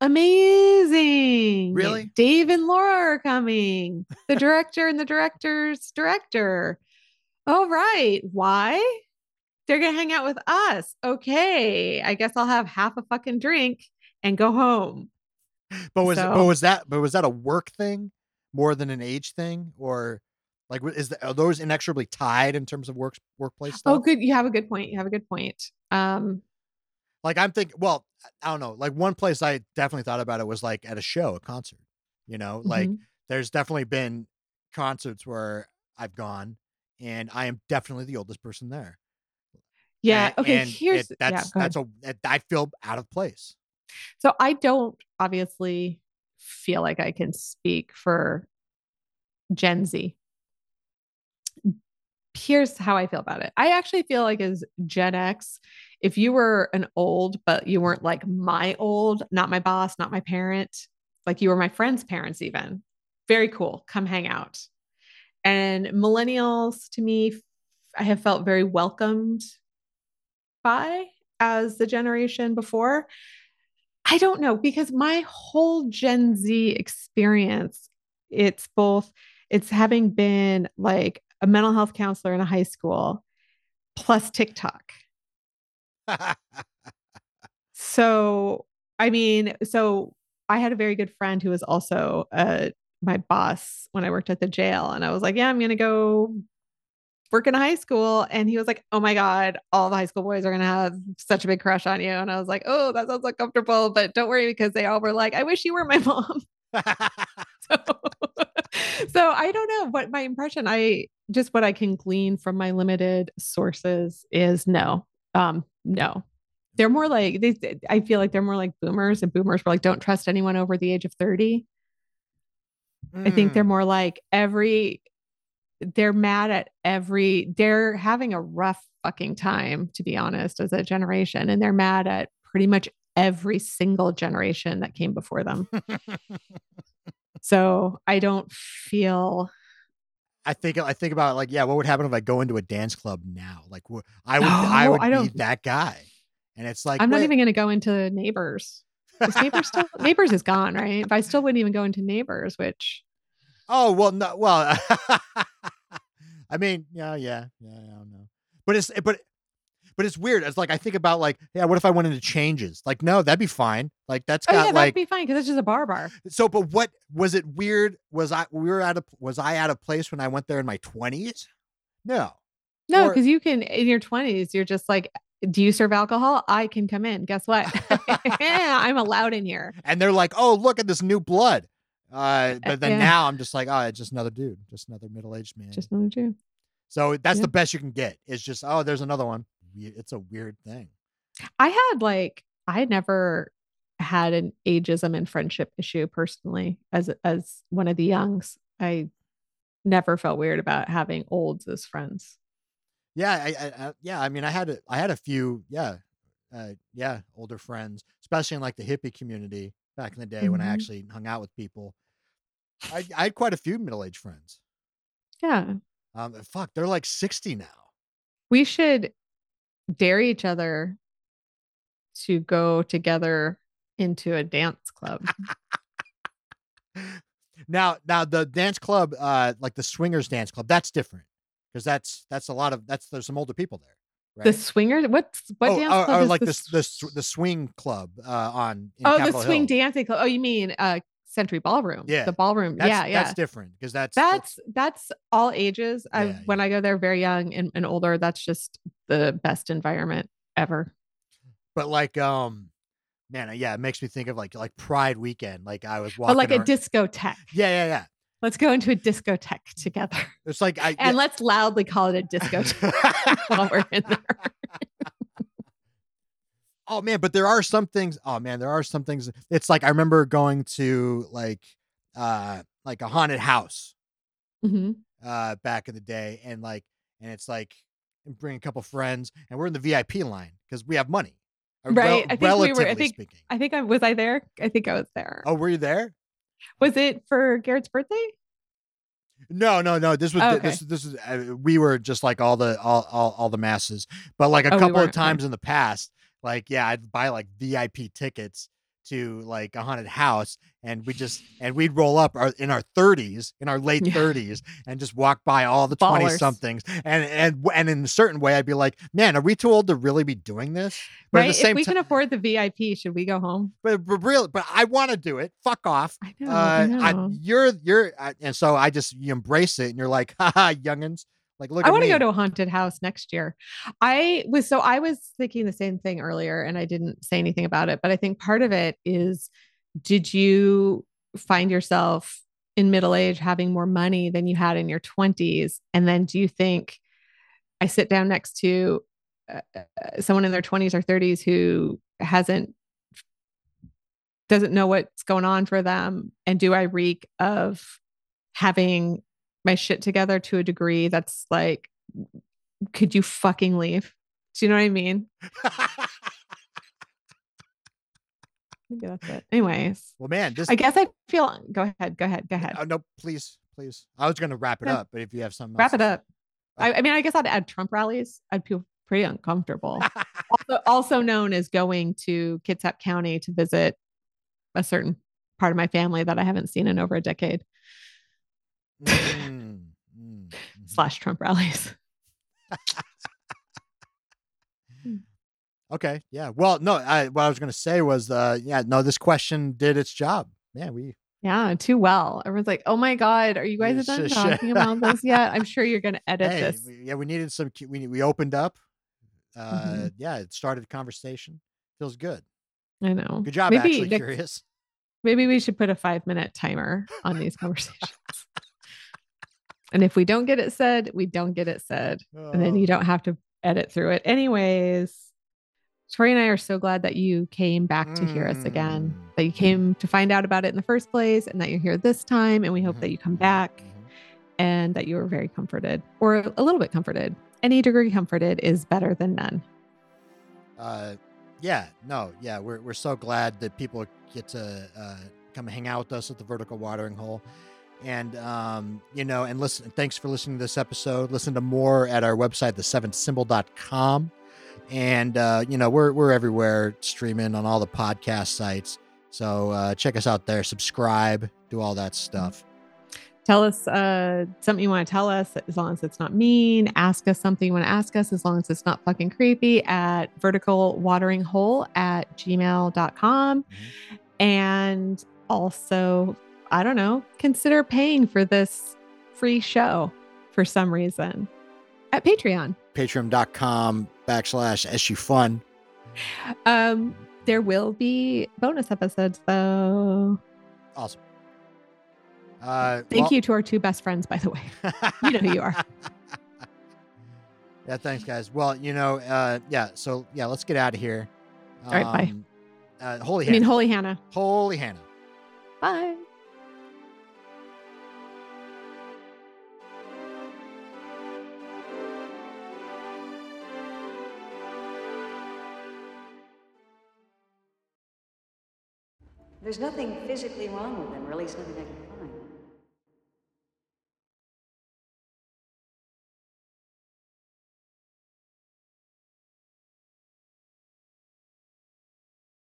amazing Really? dave and laura are coming the director and the director's director all right why they're gonna hang out with us okay i guess i'll have half a fucking drink and go home But was, but was that, but was that a work thing more than an age thing? Or like, is the, are those inexorably tied in terms of work, workplace stuff? Oh, good. You have a good point. You have a good point. Um, Like I'm thinking, well, I don't know. Like one place I definitely thought about it was like at a show, a concert. You know, like mhm. there's definitely been concerts where I've gone, and I am definitely the oldest person there. yeah. And- Okay. and it- Here's yeah. that's ahead. that's a that- I feel out of place. So I don't obviously feel like I can speak for Gen Z. Here's how I feel about it. I actually feel like as Gen X, if you were an old, but you weren't like my old, not my boss, not my parent, like you were my friend's parents, even very cool. Come hang out. And millennials to me, I have felt very welcomed by as the generation before. I don't know because my whole Gen Z experience, it's both, it's having been like a mental health counselor in a high school plus TikTok. So, I mean, so I had a very good friend who was also uh, my boss when I worked at the jail. And I was like, yeah, I'm going to go work in a high school. And he was like, oh my God, all the high school boys are going to have such a big crush on you. And I was like, oh, that sounds uncomfortable, but don't worry because they all were like, I wish you were my mom. so, so I don't know what my impression. I just what I can glean from my limited sources is no, um, no. They're more like they. I feel like they're more like boomers, and boomers were like, don't trust anyone over the age of thirty. I think they're Mm. more like every. They're mad at every. They're having a rough fucking time, to be honest, as a generation, and they're mad at pretty much every single generation that came before them. So I don't feel. I think I think about like, yeah, what would happen if I go into a dance club now? Like, wh- I would No, I would I be that guy, and it's like, I'm not even going to go into neighbors. Is neighbors still neighbors is gone, right? But I still wouldn't even go into neighbors, which Oh well, no, well, I mean, yeah, yeah, yeah, I don't know, but it's but but it's weird. It's like I think about like, yeah, what if I went into changes? Like, no, that'd be fine. Like that's oh got yeah, like that'd be fine because it's just a bar bar. so. But what was it weird? Was I we were at a was I at a place when I went there in my twenties? No, No, because you can in your 20s, you're just like, do you serve alcohol? I can come in. Guess what? I'm allowed in here. and they're like, oh, look at this new blood. Uh, but then yeah. now I'm just like, oh, it's just another dude, just another middle aged man. Just another Jew. so that's yeah. the best you can get. It's just, oh, there's another one. We- It's a weird thing. I had like I never had an ageism and friendship issue personally as as one of the youngs. I never felt weird about having olds as friends. Yeah, I, I, yeah, I mean, I had a, I had a few, yeah, uh, yeah, older friends, especially in like the hippie community back in the day when I Mhm. actually hung out with people. I, I had quite a few middle aged friends. Yeah. Um, fuck, they're like sixty now. We should dare each other to go together into a dance club. Now, now the dance club, uh, like the swingers dance club, that's different because that's that's a lot of that's there's some older people there. Right? The swinger, what's what oh, dance or, club or is like the this? the the swing club uh, on in oh, Capitol the swing Hill. dancing club. Oh, you mean uh Century Ballroom? Yeah. the ballroom. That's, yeah, yeah. that's different because that's that's that's all ages. I Yeah, when I go there very young and, and older, that's just the best environment ever. but like um man yeah it makes me think of like like pride weekend like i was walking But like a ar- discotheque. yeah yeah yeah Let's go into a discotheque together. it's like i And let's loudly call it a discotheque while we're in there. oh man but there are some things oh man there are some things it's like i remember going to like uh like a haunted house Mhm. uh back in the day and like and it's like bring a couple friends and we're in the vip line because we have money Right, I think we were- I think- speaking I think I was I there. I think I was there. oh were you there Was it for Garrett's birthday? No, no, no. This was Oh, okay. this this is uh, we were just like all the all all, all the masses, but like a Oh, we couple of weren't, okay. times in the past, like yeah, I'd buy like VIP tickets to like a haunted house, and we just and we'd roll up our, in our thirties, in our late Yeah. thirties, and just walk by all the twenty somethings, and and and in a certain way, I'd be like, man, are we too old to really be doing this? But right. at the if we time, can afford the VIP, should we go home? but, but real, but I want to do it. Fuck off. I know. Uh, I I, you're you're, I, and so I just you embrace it, and you're like, haha, youngins. Like, look I want to go to a haunted house next year. I was so I was thinking the same thing earlier and I didn't say anything about it, but I think part of it is did you find yourself in middle age having more money than you had in your 20s and then do you think I sit down next to uh, uh, someone in their 20s or 30s who hasn't doesn't know what's going on for them? And do I reek of having my shit together to a degree that's like could you fucking leave do you know what i mean maybe that's it anyways well, man, this. i guess i feel go ahead go ahead go ahead Oh, no, please, please. I was gonna wrap it Yeah. up, but if you have something, wrap else it up I, I mean i guess i'd add trump rallies i'd feel pretty uncomfortable also, also known as going to kitsap county to visit a certain part of my family that i haven't seen in over a decade Mm. Slash trump rallies Okay, yeah. Well, no, I what I was gonna say was, uh, yeah, no, this question did its job. Yeah, we. Yeah, too well. Everyone's like, "Oh my god, are you guys done talking about this yet?" I'm sure you're going to edit Hey, this. yeah, we needed some. We we opened up. Uh, Mhm. yeah, it started a conversation. Feels good. I know. Good job. Maybe actually, next- curious. Maybe we should put a five minute timer on these conversations. And if we don't get it said, we don't get it said. And then you don't have to edit through it. Anyways, Tori and I are so glad that you came back to hear us again, Mm. that you came to find out about it in the first place, and that you're here this time. And we hope Mhm. that you come back and that you were very comforted or a little bit comforted. Any degree comforted is better than none. Uh, yeah, no, yeah, we're we're so glad that people get to uh, come hang out with us at the Vertical Watering Hole, and um, you know, and listen. Thanks for listening to this episode. Listen to more at our website, the7symbol.com. and uh, you know, we're we're everywhere streaming on all the podcast sites. So uh, check us out there. Subscribe, do all that stuff. Tell us uh, something you want to tell us as long as it's not mean. Ask us something you want to ask us as long as it's not fucking creepy at vertical watering hole at gmail.com. And also, I don't know, consider paying for this free show for some reason at Patreon. Patreon.com backslash SU Fun. Um, there will be bonus episodes though. Awesome. Uh, Thank well- you to our two best friends, by the way. You know who you are. yeah, thanks, guys. Well, you know, uh, yeah. So yeah, let's get out of here. All right, bye. Um, Uh, holy I mean, Hannah. Holy Hannah. holy Hannah. Bye. There's nothing physically wrong with them, at least nothing I can